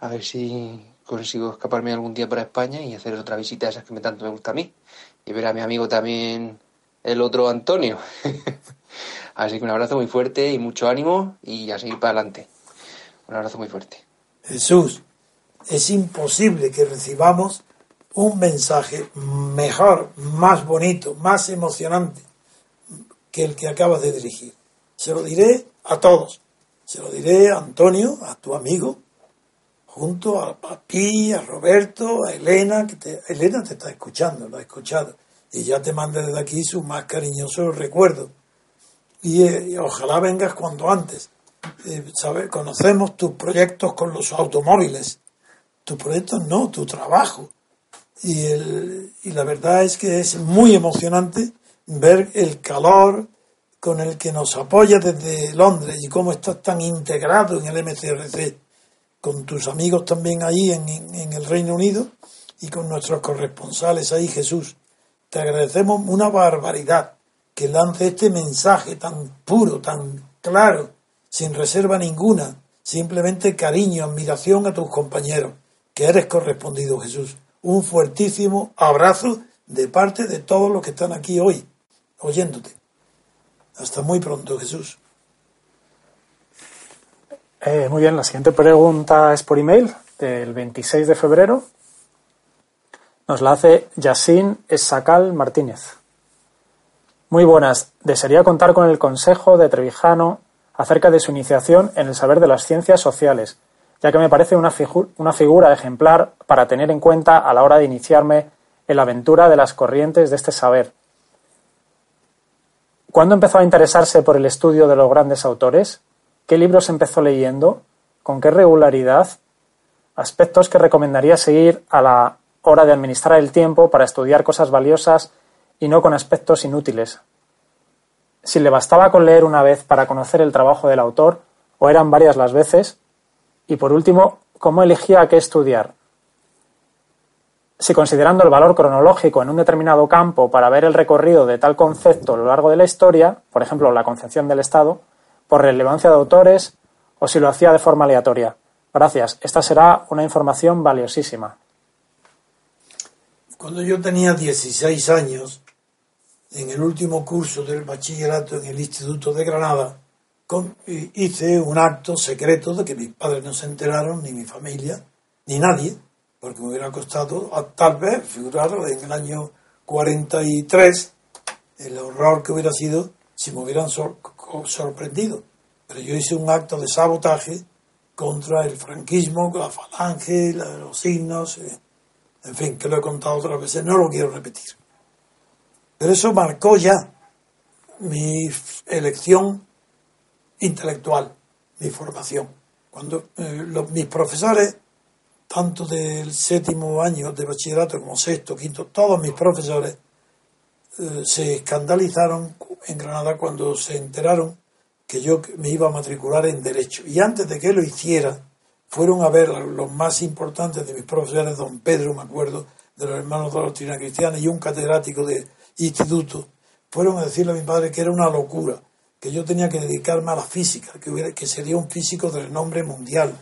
A ver si consigo escaparme algún día para España y hacer otra visita de esas que me tanto me gusta a mí. Y ver a mi amigo también, el otro Antonio. Así que un abrazo muy fuerte y mucho ánimo y a seguir para adelante. Un abrazo muy fuerte. Jesús, es imposible que recibamos un mensaje mejor, más bonito, más emocionante que el que acabas de dirigir. Se lo diré a todos. Se lo diré a Antonio, a tu amigo, junto a Papi, a Roberto, a Elena, que te, Elena te está escuchando, lo ha escuchado, y ya te manda desde aquí su más cariñoso recuerdo. Y, eh, ojalá vengas cuanto antes. Eh, Conocemos tus proyectos con los automóviles. Tus proyectos no, tu trabajo. Y, el, y la verdad es que es muy emocionante ver el calor, con el que nos apoya desde Londres y cómo estás tan integrado en el MCRC, con tus amigos también ahí en, en, el Reino Unido y con nuestros corresponsales ahí, Jesús. Te agradecemos una barbaridad que lance este mensaje tan puro, tan claro, sin reserva ninguna, simplemente cariño, admiración a tus compañeros, que eres correspondido, Jesús. Un fuertísimo abrazo de parte de todos los que están aquí hoy, oyéndote. Hasta muy pronto, Jesús. Eh, muy bien, la siguiente pregunta es por email del 26 de febrero. Nos la hace Yassin Esacal Martínez. Muy buenas. Desearía contar con el consejo de Trevijano acerca de su iniciación en el saber de las ciencias sociales, ya que me parece una, una figura ejemplar para tener en cuenta a la hora de iniciarme en la aventura de las corrientes de este saber ¿Cuándo empezó a interesarse por el estudio de los grandes autores? ¿Qué libros empezó leyendo? ¿Con qué regularidad? Aspectos que recomendaría seguir a la hora de administrar el tiempo para estudiar cosas valiosas y no con aspectos inútiles. Si le bastaba con leer una vez para conocer el trabajo del autor, o eran varias las veces, y por último, cómo elegía qué estudiar, si considerando el valor cronológico en un determinado campo para ver el recorrido de tal concepto a lo largo de la historia, por ejemplo, la concepción del Estado, por relevancia de autores, o si lo hacía de forma aleatoria. Gracias. Esta será una información valiosísima. Cuando yo tenía 16 años, en el último curso del bachillerato en el Instituto de Granada, hice un acto secreto de que mis padres no se enteraron, ni mi familia, ni nadie, porque me hubiera costado, tal vez, figurado en el año 43, el horror que hubiera sido si me hubieran sorprendido. Pero yo hice un acto de sabotaje contra el franquismo, la falange, los signos, eh, en fin, que lo he contado otras veces, no lo quiero repetir. Pero eso marcó ya mi elección intelectual, mi formación. Cuando eh, mis profesores tanto del séptimo año de bachillerato como sexto, quinto, todos mis profesores eh, se escandalizaron en Granada cuando se enteraron que yo me iba a matricular en Derecho. Y antes de que lo hiciera, fueron a ver los más importantes de mis profesores, don Pedro, me acuerdo, de los hermanos de la doctrina cristiana y un catedrático de instituto, fueron a decirle a mi padre que era una locura, que yo tenía que dedicarme a la física, que, hubiera, que sería un físico de renombre mundial,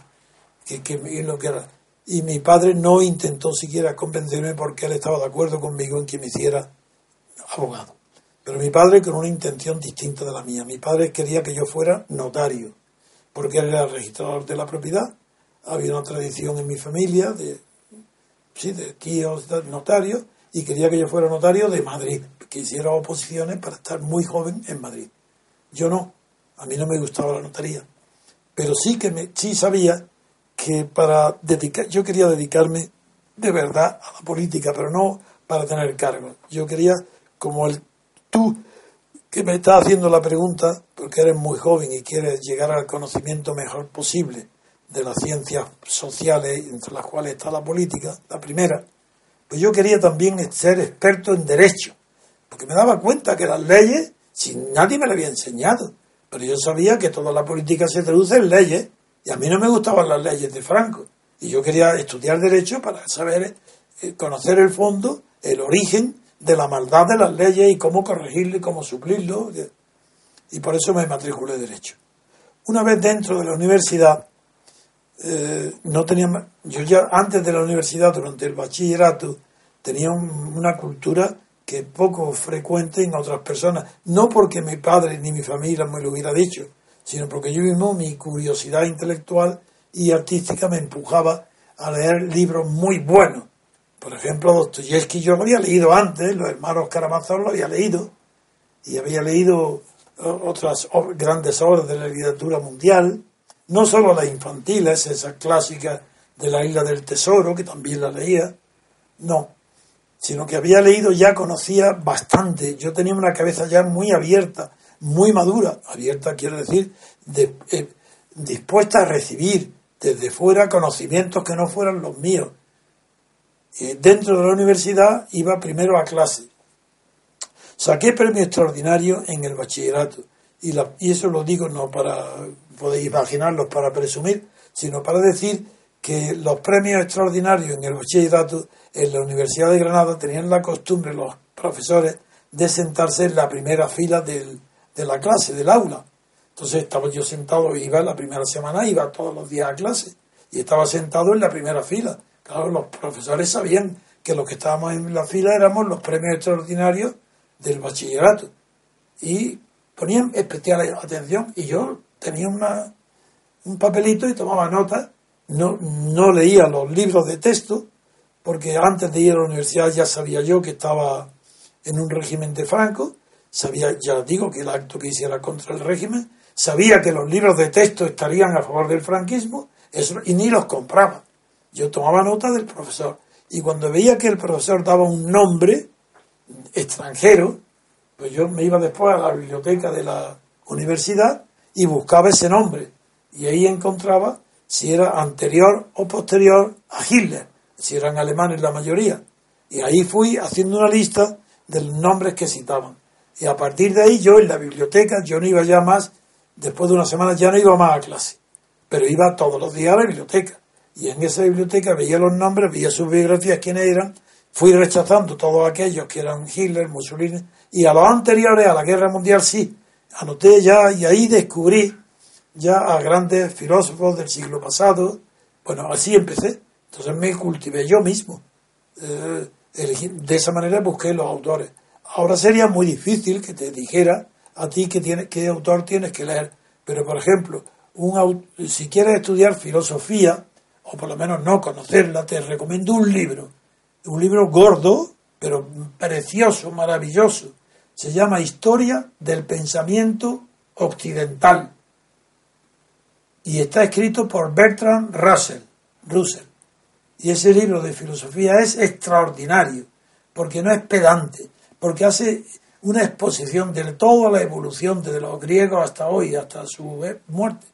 que, que lo que era. Y mi padre no intentó siquiera convencerme porque él estaba de acuerdo conmigo en que me hiciera abogado. Pero mi padre con una intención distinta de la mía. Mi padre quería que yo fuera notario, porque él era registrador de la propiedad. Había una tradición en mi familia de, sí, de tíos notarios y quería que yo fuera notario de Madrid, que hiciera oposiciones para estar muy joven en Madrid. Yo no, a mí no me gustaba la notaría, pero sí que me, sí sabía que para dedicar, yo quería dedicarme de verdad a la política, pero no para tener cargos. Yo quería, como el tú que me estás haciendo la pregunta, porque eres muy joven y quieres llegar al conocimiento mejor posible de las ciencias sociales, entre las cuales está la política, la primera, pues yo quería también ser experto en derecho, porque me daba cuenta que las leyes, si nadie me las había enseñado, pero yo sabía que toda la política se traduce en leyes, y a mí no me gustaban las leyes de Franco, y yo quería estudiar derecho para saber, eh, conocer el fondo, el origen de la maldad de las leyes y cómo corregirlo y cómo suplirlo, y por eso me matriculé derecho. Una vez dentro de la universidad, eh, no tenía yo ya antes de la universidad durante el bachillerato tenía una cultura que poco frecuente en otras personas. No porque mi padre ni mi familia me lo hubiera dicho sino porque yo mismo mi curiosidad intelectual y artística me empujaba a leer libros muy buenos. Por ejemplo Dostoyevsky yo lo había leído antes los hermanos Karamazov lo había leído y había leído otras grandes obras de la literatura mundial no solo las infantiles, esas clásicas de la isla del tesoro, que también la leía, no, sino que había leído, ya conocía bastante, yo tenía una cabeza ya muy abierta, muy madura, abierta quiero decir, eh, dispuesta a recibir desde fuera conocimientos que no fueran los míos. dentro de la universidad iba primero a clase. Saqué premio extraordinario en el bachillerato y, y eso lo digo no para podéis imaginarlos para presumir, sino para decir que los premios extraordinarios en el bachillerato en la Universidad de Granada tenían la costumbre los profesores de sentarse en la primera fila del, de la clase, del aula. Entonces estaba yo sentado, iba la primera semana, iba todos los días a clase y estaba sentado en la primera fila. Claro, los profesores sabían que los que estábamos en la fila éramos los premios extraordinarios del bachillerato y ponían especial atención y yo tenía una, un papelito y tomaba notas. No, no leía los libros de texto, porque antes de ir a la universidad ya sabía yo que estaba en un régimen de Franco, sabía, ya digo, que el acto que hiciera contra el régimen, sabía que los libros de texto estarían a favor del franquismo, y ni los compraba. Yo tomaba nota del profesor. Y cuando veía que el profesor daba un nombre extranjero, pues yo me iba después a la biblioteca de la universidad y buscaba ese nombre. Y ahí encontraba si era anterior o posterior a Hitler, si eran alemanes la mayoría. Y ahí fui haciendo una lista de los nombres que citaban. Y a partir de ahí yo en la biblioteca, yo no iba ya más, después de una semana ya no iba más a clase, pero iba todos los días a la biblioteca. Y en esa biblioteca veía los nombres, veía sus biografías, quiénes eran, fui rechazando todos aquellos que eran Hitler, Mussolini, y a los anteriores, a la guerra mundial sí, anoté ya y ahí descubrí ya a grandes filósofos del siglo pasado. Bueno, así empecé. Entonces me cultivé yo mismo. Eh, de esa manera busqué los autores. Ahora sería muy difícil que te dijera a ti qué, tiene, qué autor tienes que leer. Pero, por ejemplo, un, si quieres estudiar filosofía, o por lo menos no conocerla, te recomiendo un libro. Un libro gordo, pero precioso, maravilloso, se llama Historia del Pensamiento Occidental y está escrito por Bertrand Russell, Russell. Y ese libro de filosofía es extraordinario, porque no es pedante, porque hace una exposición de toda la evolución desde los griegos hasta hoy, hasta su muerte,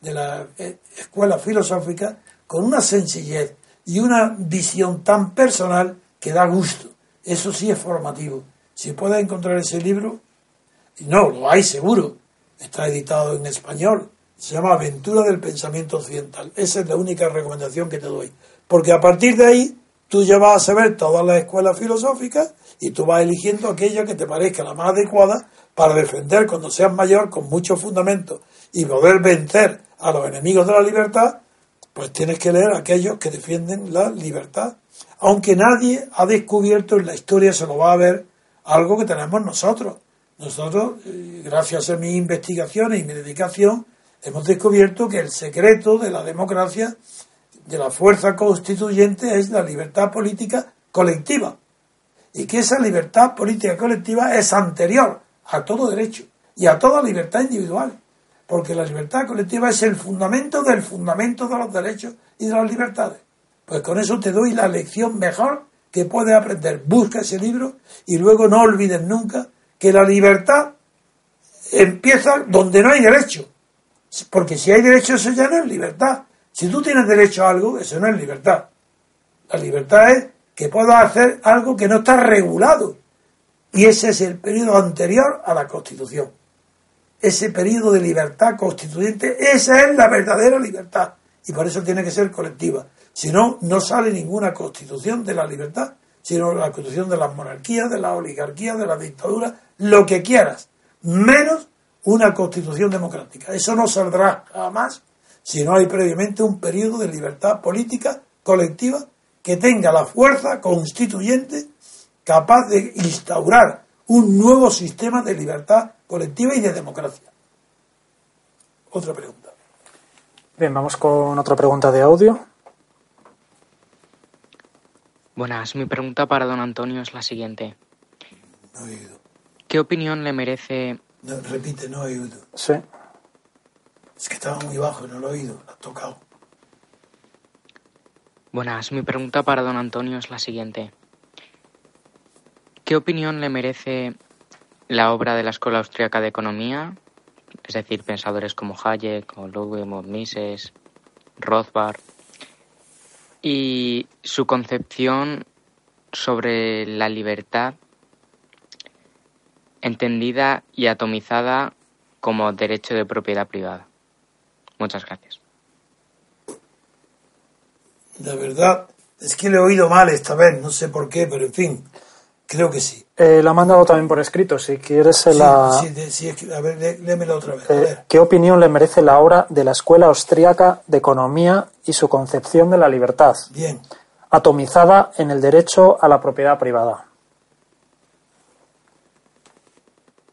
de la eh, escuela filosófica, con una sencillez y una visión tan personal que da gusto. Eso sí es formativo. Si puedes encontrar ese libro, no, lo hay seguro, está editado en español, se llama Aventura del Pensamiento Occidental. Esa es la única recomendación que te doy. Porque a partir de ahí tú ya vas a saber todas las escuelas filosóficas y tú vas eligiendo aquella que te parezca la más adecuada para defender cuando seas mayor con mucho fundamento y poder vencer a los enemigos de la libertad, pues tienes que leer aquellos que defienden la libertad. Aunque nadie ha descubierto en la historia, se lo va a ver, algo que tenemos nosotros. Nosotros, eh, gracias a mis investigaciones y mi dedicación, hemos descubierto que el secreto de la democracia, de la fuerza constituyente, es la libertad política colectiva. Y que esa libertad política colectiva es anterior a todo derecho y a toda libertad individual. Porque la libertad colectiva es el fundamento del fundamento de los derechos y de las libertades. Pues con eso te doy la lección mejor que puedes aprender. Busca ese libro y luego no olvides nunca que la libertad empieza donde no hay derecho. Porque si hay derecho, eso ya no es libertad. Si tú tienes derecho a algo, eso no es libertad. La libertad es que puedas hacer algo que no está regulado. Y ese es el periodo anterior a la Constitución. Ese periodo de libertad constituyente, esa es la verdadera libertad. Y por eso tiene que ser colectiva. Si no, no sale ninguna constitución de la libertad, sino la constitución de las monarquías, de la oligarquía, de la dictadura, lo que quieras, menos una constitución democrática. Eso no saldrá jamás si no hay previamente un periodo de libertad política colectiva que tenga la fuerza constituyente capaz de instaurar un nuevo sistema de libertad colectiva y de democracia. Otra pregunta. Bien, vamos con otra pregunta de audio. Buenas, mi pregunta para don Antonio es la siguiente. No he oído. ¿Qué opinión le merece... No, repite, no he oído. Sí. Es que estaba muy bajo, no lo he oído, lo has tocado. Buenas, mi pregunta para don Antonio es la siguiente. ¿Qué opinión le merece la obra de la Escuela Austriaca de Economía, es decir, pensadores como Hayek o Ludwig von Mises, Rothbard, y su concepción sobre la libertad entendida y atomizada como derecho de propiedad privada? Muchas gracias. La verdad es que le he oído mal esta vez, no sé por qué, pero en fin, creo que sí. Eh, la ha mandado también por escrito, si quieres se Sí, la... sí, sí, a ver, lé- otra vez. A Eh, ver. ¿Qué opinión le merece la obra de la Escuela Austriaca de Economía y su concepción de la libertad, Bien, atomizada en el derecho a la propiedad privada?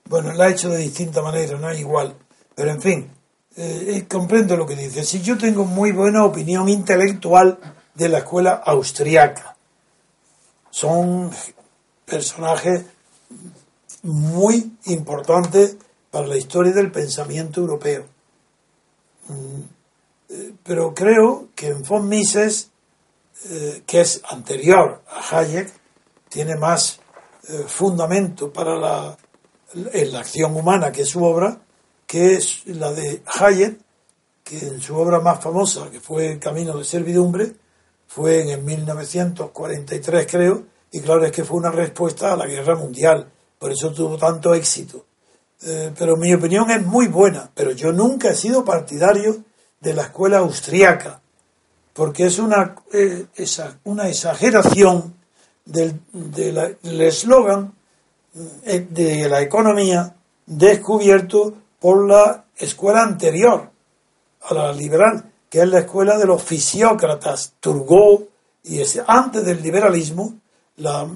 bueno, la ha hecho de distinta manera, no es igual, pero en fin, eh, comprendo lo que dice. Si yo tengo muy buena opinión intelectual de la escuela austriaca, son personajes muy importantes para la historia del pensamiento europeo. Mm, eh, Pero creo que en von Mises, eh, que es anterior a Hayek, tiene más eh, fundamento para la, en la acción humana que su obra, que es la de Hayek, que en su obra más famosa, que fue Camino de Servidumbre, fue en el 1943 creo, y claro es que fue una respuesta a la guerra mundial, por eso tuvo tanto éxito. Eh, pero mi opinión es muy buena, pero yo nunca he sido partidario de la escuela austriaca, porque es una, eh, esa- una exageración del del eslogan eh, de la economía descubierto por la escuela anterior a la liberal, que es la escuela de los fisiócratas, Turgot, y ese, antes del liberalismo, la,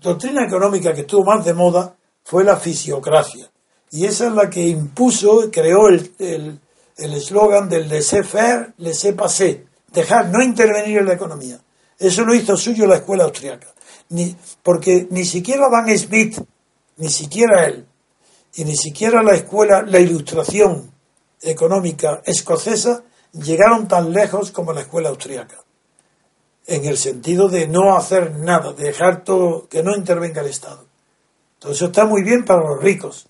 doctrina económica que estuvo más de moda fue la fisiocracia. Y esa es la que impuso, creó el el- el eslogan del laissez-faire, laissez-passer, dejar no intervenir en la economía. Eso lo hizo suyo la escuela austriaca. Ni, porque ni siquiera Adam Smith, ni siquiera él, y ni siquiera la escuela, la ilustración económica escocesa llegaron tan lejos como la escuela austriaca. En el sentido de no hacer nada, de dejar todo, que no intervenga el Estado. Todo eso está muy bien para los ricos.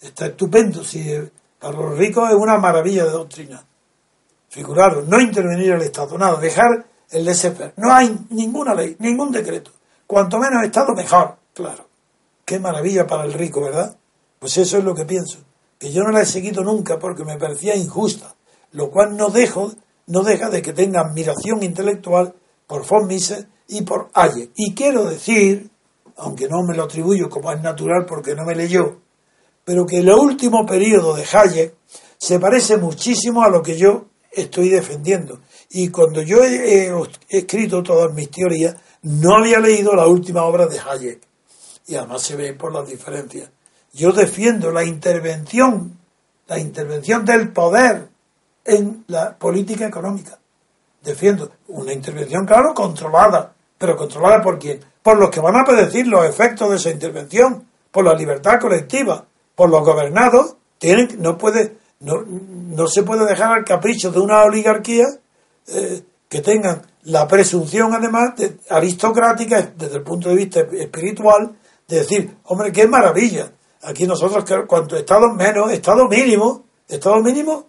Está estupendo. Si eh, para los ricos es una maravilla de doctrina. Figuraros, no intervenir el Estado, nada, dejar el laissez-faire. No hay ninguna ley, ningún decreto. cuanto menos Estado, mejor. Claro. Qué maravilla para el rico, ¿verdad? Pues eso es lo que pienso. Que yo no la he seguido nunca porque me parecía injusta. Lo cual no dejo, no deja de que tenga admiración intelectual por von Mises y por Hayek. Y quiero decir, aunque no me lo atribuyo como es natural porque no me leyó, pero que el último periodo de Hayek se parece muchísimo a lo que yo estoy defendiendo. Y cuando yo he, escrito todas mis teorías, no había leído la última obra de Hayek. Y además se ve por las diferencias. Yo defiendo la intervención, la intervención del poder en la política económica. Defiendo una intervención, claro, controlada. Pero controlada por quién? Por los que van a predecir los efectos de esa intervención, por la libertad colectiva, por los gobernados. Tienen, no puede, no, no se puede dejar al capricho de una oligarquía eh, que tengan la presunción, además, de, aristocrática, desde el punto de vista espiritual, de decir, hombre, qué maravilla. Aquí nosotros, cuanto Estado menos, Estado mínimo, Estado mínimo,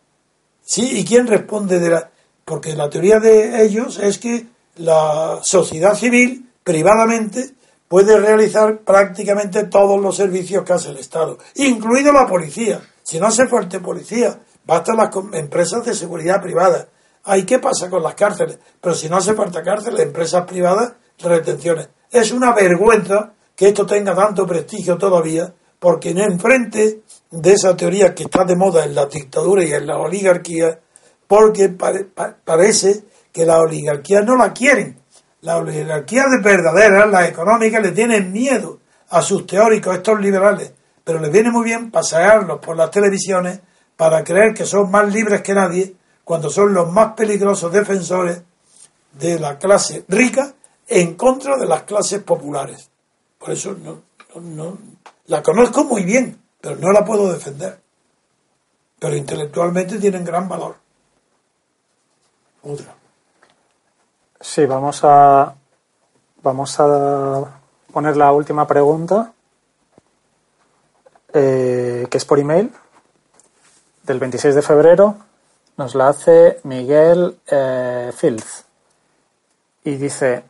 sí, ¿y quién responde de la...? Porque la teoría de ellos es que la sociedad civil, privadamente, puede realizar prácticamente todos los servicios que hace el Estado, incluido la policía. Si no hace fuerte policía, basta las empresas de seguridad privada. Hay qué pasa con las cárceles, pero si no hace falta cárceles, empresas privadas, retenciones. Es una vergüenza que esto tenga tanto prestigio todavía, porque en enfrente de esa teoría que está de moda en la dictadura y en la oligarquía, porque parece que la oligarquía no la quieren. La oligarquía de verdadera, la económica, le tienen miedo a sus teóricos, estos liberales, pero les viene muy bien pasearlos por las televisiones para creer que son más libres que nadie cuando son los más peligrosos defensores de la clase rica en contra de las clases populares. Por eso no, no, la conozco muy bien, pero no la puedo defender. Pero intelectualmente tienen gran valor. Otra. Sí, vamos a vamos a poner la última pregunta, eh, que es por email del 26 de febrero, nos la hace Miguel eh, Fields. Y dice,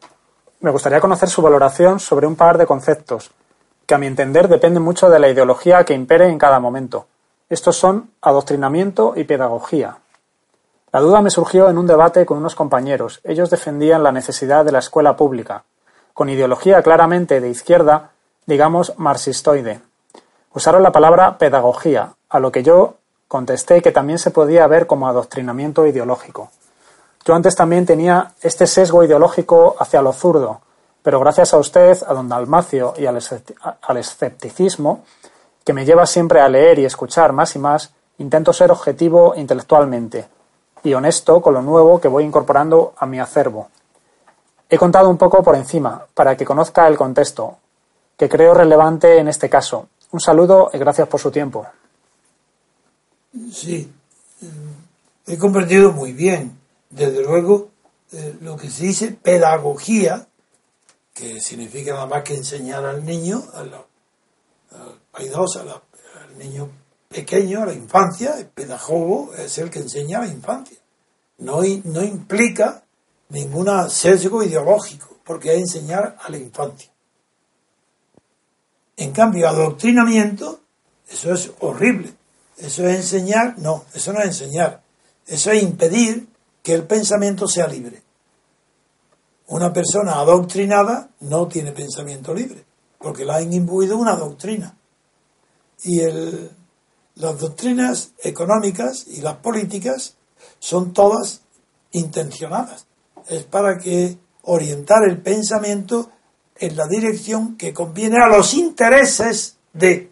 me gustaría conocer su valoración sobre un par de conceptos a mi entender dependen mucho de la ideología que impere en cada momento. Estos son adoctrinamiento y pedagogía. La duda me surgió en un debate con unos compañeros. Ellos defendían la necesidad de la escuela pública, con ideología claramente de izquierda, digamos marxistoide. Usaron la palabra pedagogía, a lo que yo contesté que también se podía ver como adoctrinamiento ideológico. Yo antes también tenía este sesgo ideológico hacia lo zurdo, pero gracias a usted, a don Dalmacio y al escepticismo, que me lleva siempre a leer y escuchar más y más, intento ser objetivo intelectualmente y honesto con lo nuevo que voy incorporando a mi acervo. He contado un poco por encima, para que conozca el contexto, que creo relevante en este caso. Un saludo y gracias por su tiempo. Sí, he comprendido muy bien. Desde luego, eh, lo que se dice pedagogía, que significa nada más que enseñar al niño, al, al, al niño pequeño, a la infancia, el pedagogo es el que enseña a la infancia. No, no implica ningún sesgo ideológico, porque es enseñar a la infancia. En cambio, adoctrinamiento, eso es horrible eso es enseñar, no, eso no es enseñar, eso es impedir que el pensamiento sea libre. Una persona adoctrinada no tiene pensamiento libre, porque la han imbuido una doctrina. Y las doctrinas económicas y las políticas son todas intencionadas. Es para que orientar el pensamiento en la dirección que conviene a los intereses de.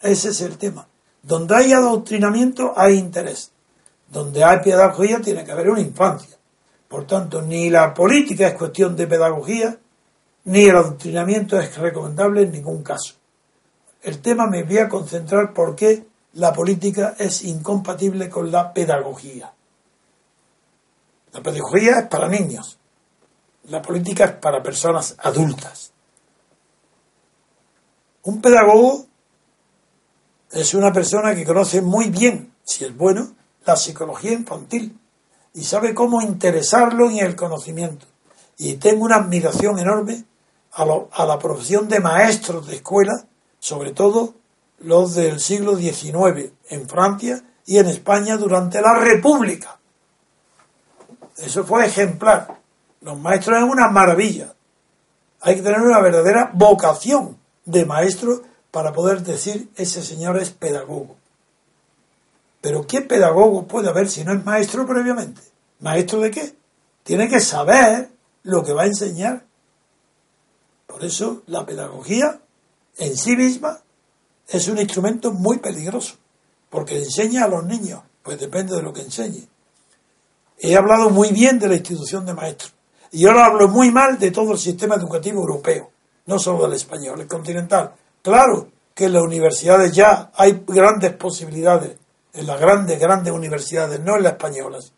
Ese es el tema. Donde hay adoctrinamiento hay interés. Donde hay pedagogía tiene que haber una infancia. Por tanto, ni la política es cuestión de pedagogía, ni el adoctrinamiento es recomendable en ningún caso. El tema me voy a concentrar por qué la política es incompatible con la pedagogía. La pedagogía es para niños. La política es para personas adultas. Un pedagogo es una persona que conoce muy bien, si es bueno, la psicología infantil y sabe cómo interesarlo en el conocimiento. Y tengo una admiración enorme a, la profesión de maestros de escuela, sobre todo los del siglo XIX en Francia y en España durante la República. Eso fue ejemplar. Los maestros es una maravilla. Hay que tener una verdadera vocación de maestro para poder decir ese señor es pedagogo. Pero ¿qué pedagogo puede haber si no es maestro previamente? ¿Maestro de qué? Tiene que saber lo que va a enseñar. Por eso la pedagogía en sí misma es un instrumento muy peligroso, porque enseña a los niños, pues depende de lo que enseñe. He hablado muy bien de la institución de maestros, y ahora hablo muy mal de todo el sistema educativo europeo, no solo del español, el continental. Claro que en las universidades ya hay grandes posibilidades, en las grandes, grandes universidades, no en las españolas,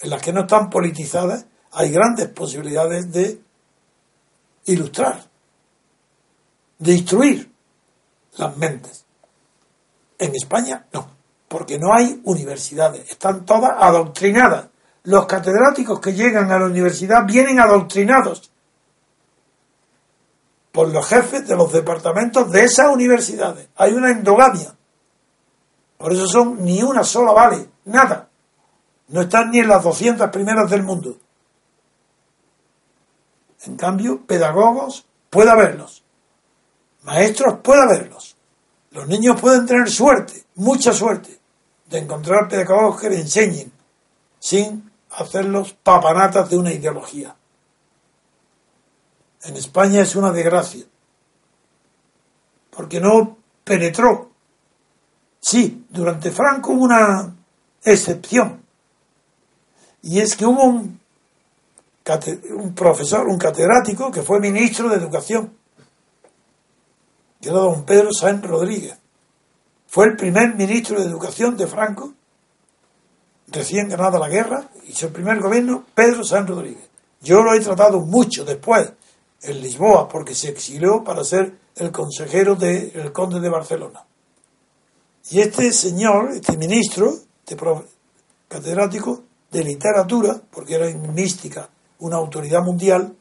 en las que no están politizadas, hay grandes posibilidades de ilustrar, de instruir las mentes. En España no, porque no hay universidades, están todas adoctrinadas. Los catedráticos que llegan a la universidad vienen adoctrinados por los jefes de los departamentos de esas universidades. Hay una endogamia. Por eso son ni una sola vale, nada. No están ni en las 200 primeras del mundo. En cambio, pedagogos puede haberlos. Maestros puede haberlos. Los niños pueden tener suerte, mucha suerte, de encontrar pedagogos que le enseñen sin hacerlos papanatas de una ideología. En España es una desgracia, porque no penetró. Sí, durante Franco hubo una excepción, y es que hubo un, profesor, un catedrático, que fue ministro de Educación, que era don Pedro Sáenz Rodríguez. Fue el primer ministro de Educación de Franco, recién ganada la guerra, hizo el primer gobierno Pedro Sáenz Rodríguez. Yo lo he tratado mucho después en Lisboa, porque se exilió para ser el consejero del conde de Barcelona. Y este señor, este ministro, este catedrático de literatura, porque era en mística una autoridad mundial,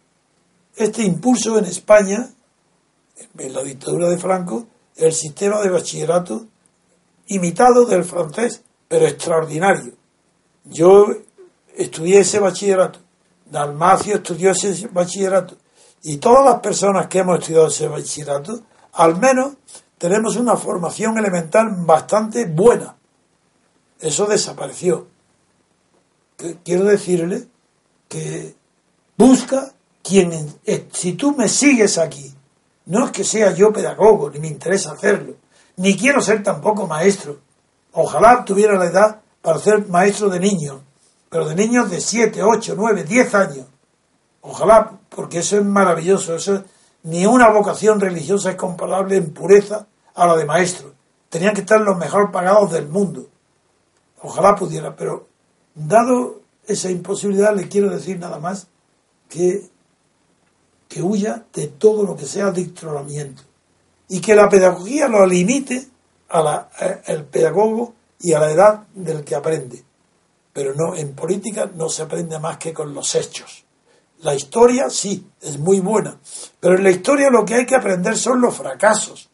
este impulso en España, en la dictadura de Franco, el sistema de bachillerato imitado del francés, pero extraordinario. Yo estudié ese bachillerato, Dalmacio estudió ese bachillerato, y todas las personas que hemos estudiado ese bachillerato, al menos tenemos una formación elemental bastante buena. Eso desapareció. Quiero decirle que busca quien, si tú me sigues aquí, no es que sea yo pedagogo, ni me interesa hacerlo, ni quiero ser tampoco maestro. Ojalá tuviera la edad para ser maestro de niños, pero de niños de 7, 8, 9, 10 años. Ojalá, porque eso es maravilloso. Eso ni una vocación religiosa es comparable en pureza a la de maestro. Tenían que estar los mejor pagados del mundo. Ojalá pudiera, pero dado esa imposibilidad, le quiero decir nada más que, que huya de todo lo que sea adictronamiento y que la pedagogía lo limite al el pedagogo y a la edad del que aprende. Pero no, en política no se aprende más que con los hechos. La historia sí, es muy buena, pero en la historia lo que hay que aprender son los fracasos.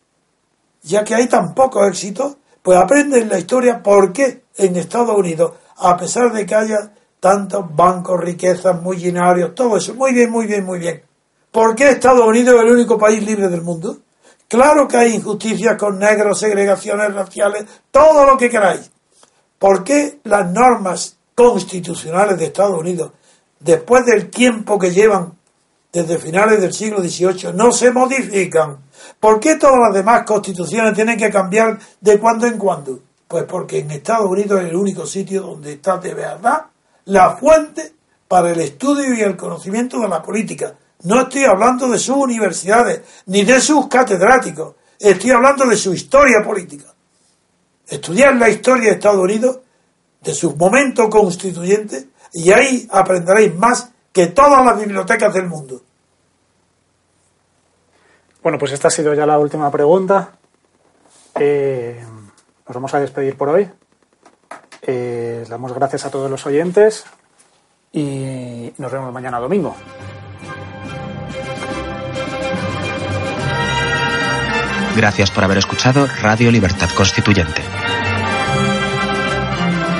Ya que hay tan poco éxito, pues aprende en la historia por qué en Estados Unidos, a pesar de que haya tantos bancos, riquezas, mullinarios, todo eso, muy bien, muy bien, muy bien. ¿Por qué Estados Unidos es el único país libre del mundo? Claro que hay injusticias con negros, segregaciones raciales, todo lo que queráis. ¿Por qué las normas constitucionales de Estados Unidos después del tiempo que llevan desde finales del siglo XVIII, no se modifican. ¿Por qué todas las demás constituciones tienen que cambiar de cuando en cuando? Pues porque en Estados Unidos es el único sitio donde está de verdad la fuente para el estudio y el conocimiento de la política. No estoy hablando de sus universidades ni de sus catedráticos, estoy hablando de su historia política. Estudiar la historia de Estados Unidos, de sus momentos constituyentes, y ahí aprenderéis más que todas las bibliotecas del mundo. Bueno, pues esta ha sido ya la última pregunta. Eh, nos vamos a despedir por hoy. Eh, damos gracias a todos los oyentes y nos vemos mañana domingo. Gracias por haber escuchado Radio Libertad Constituyente.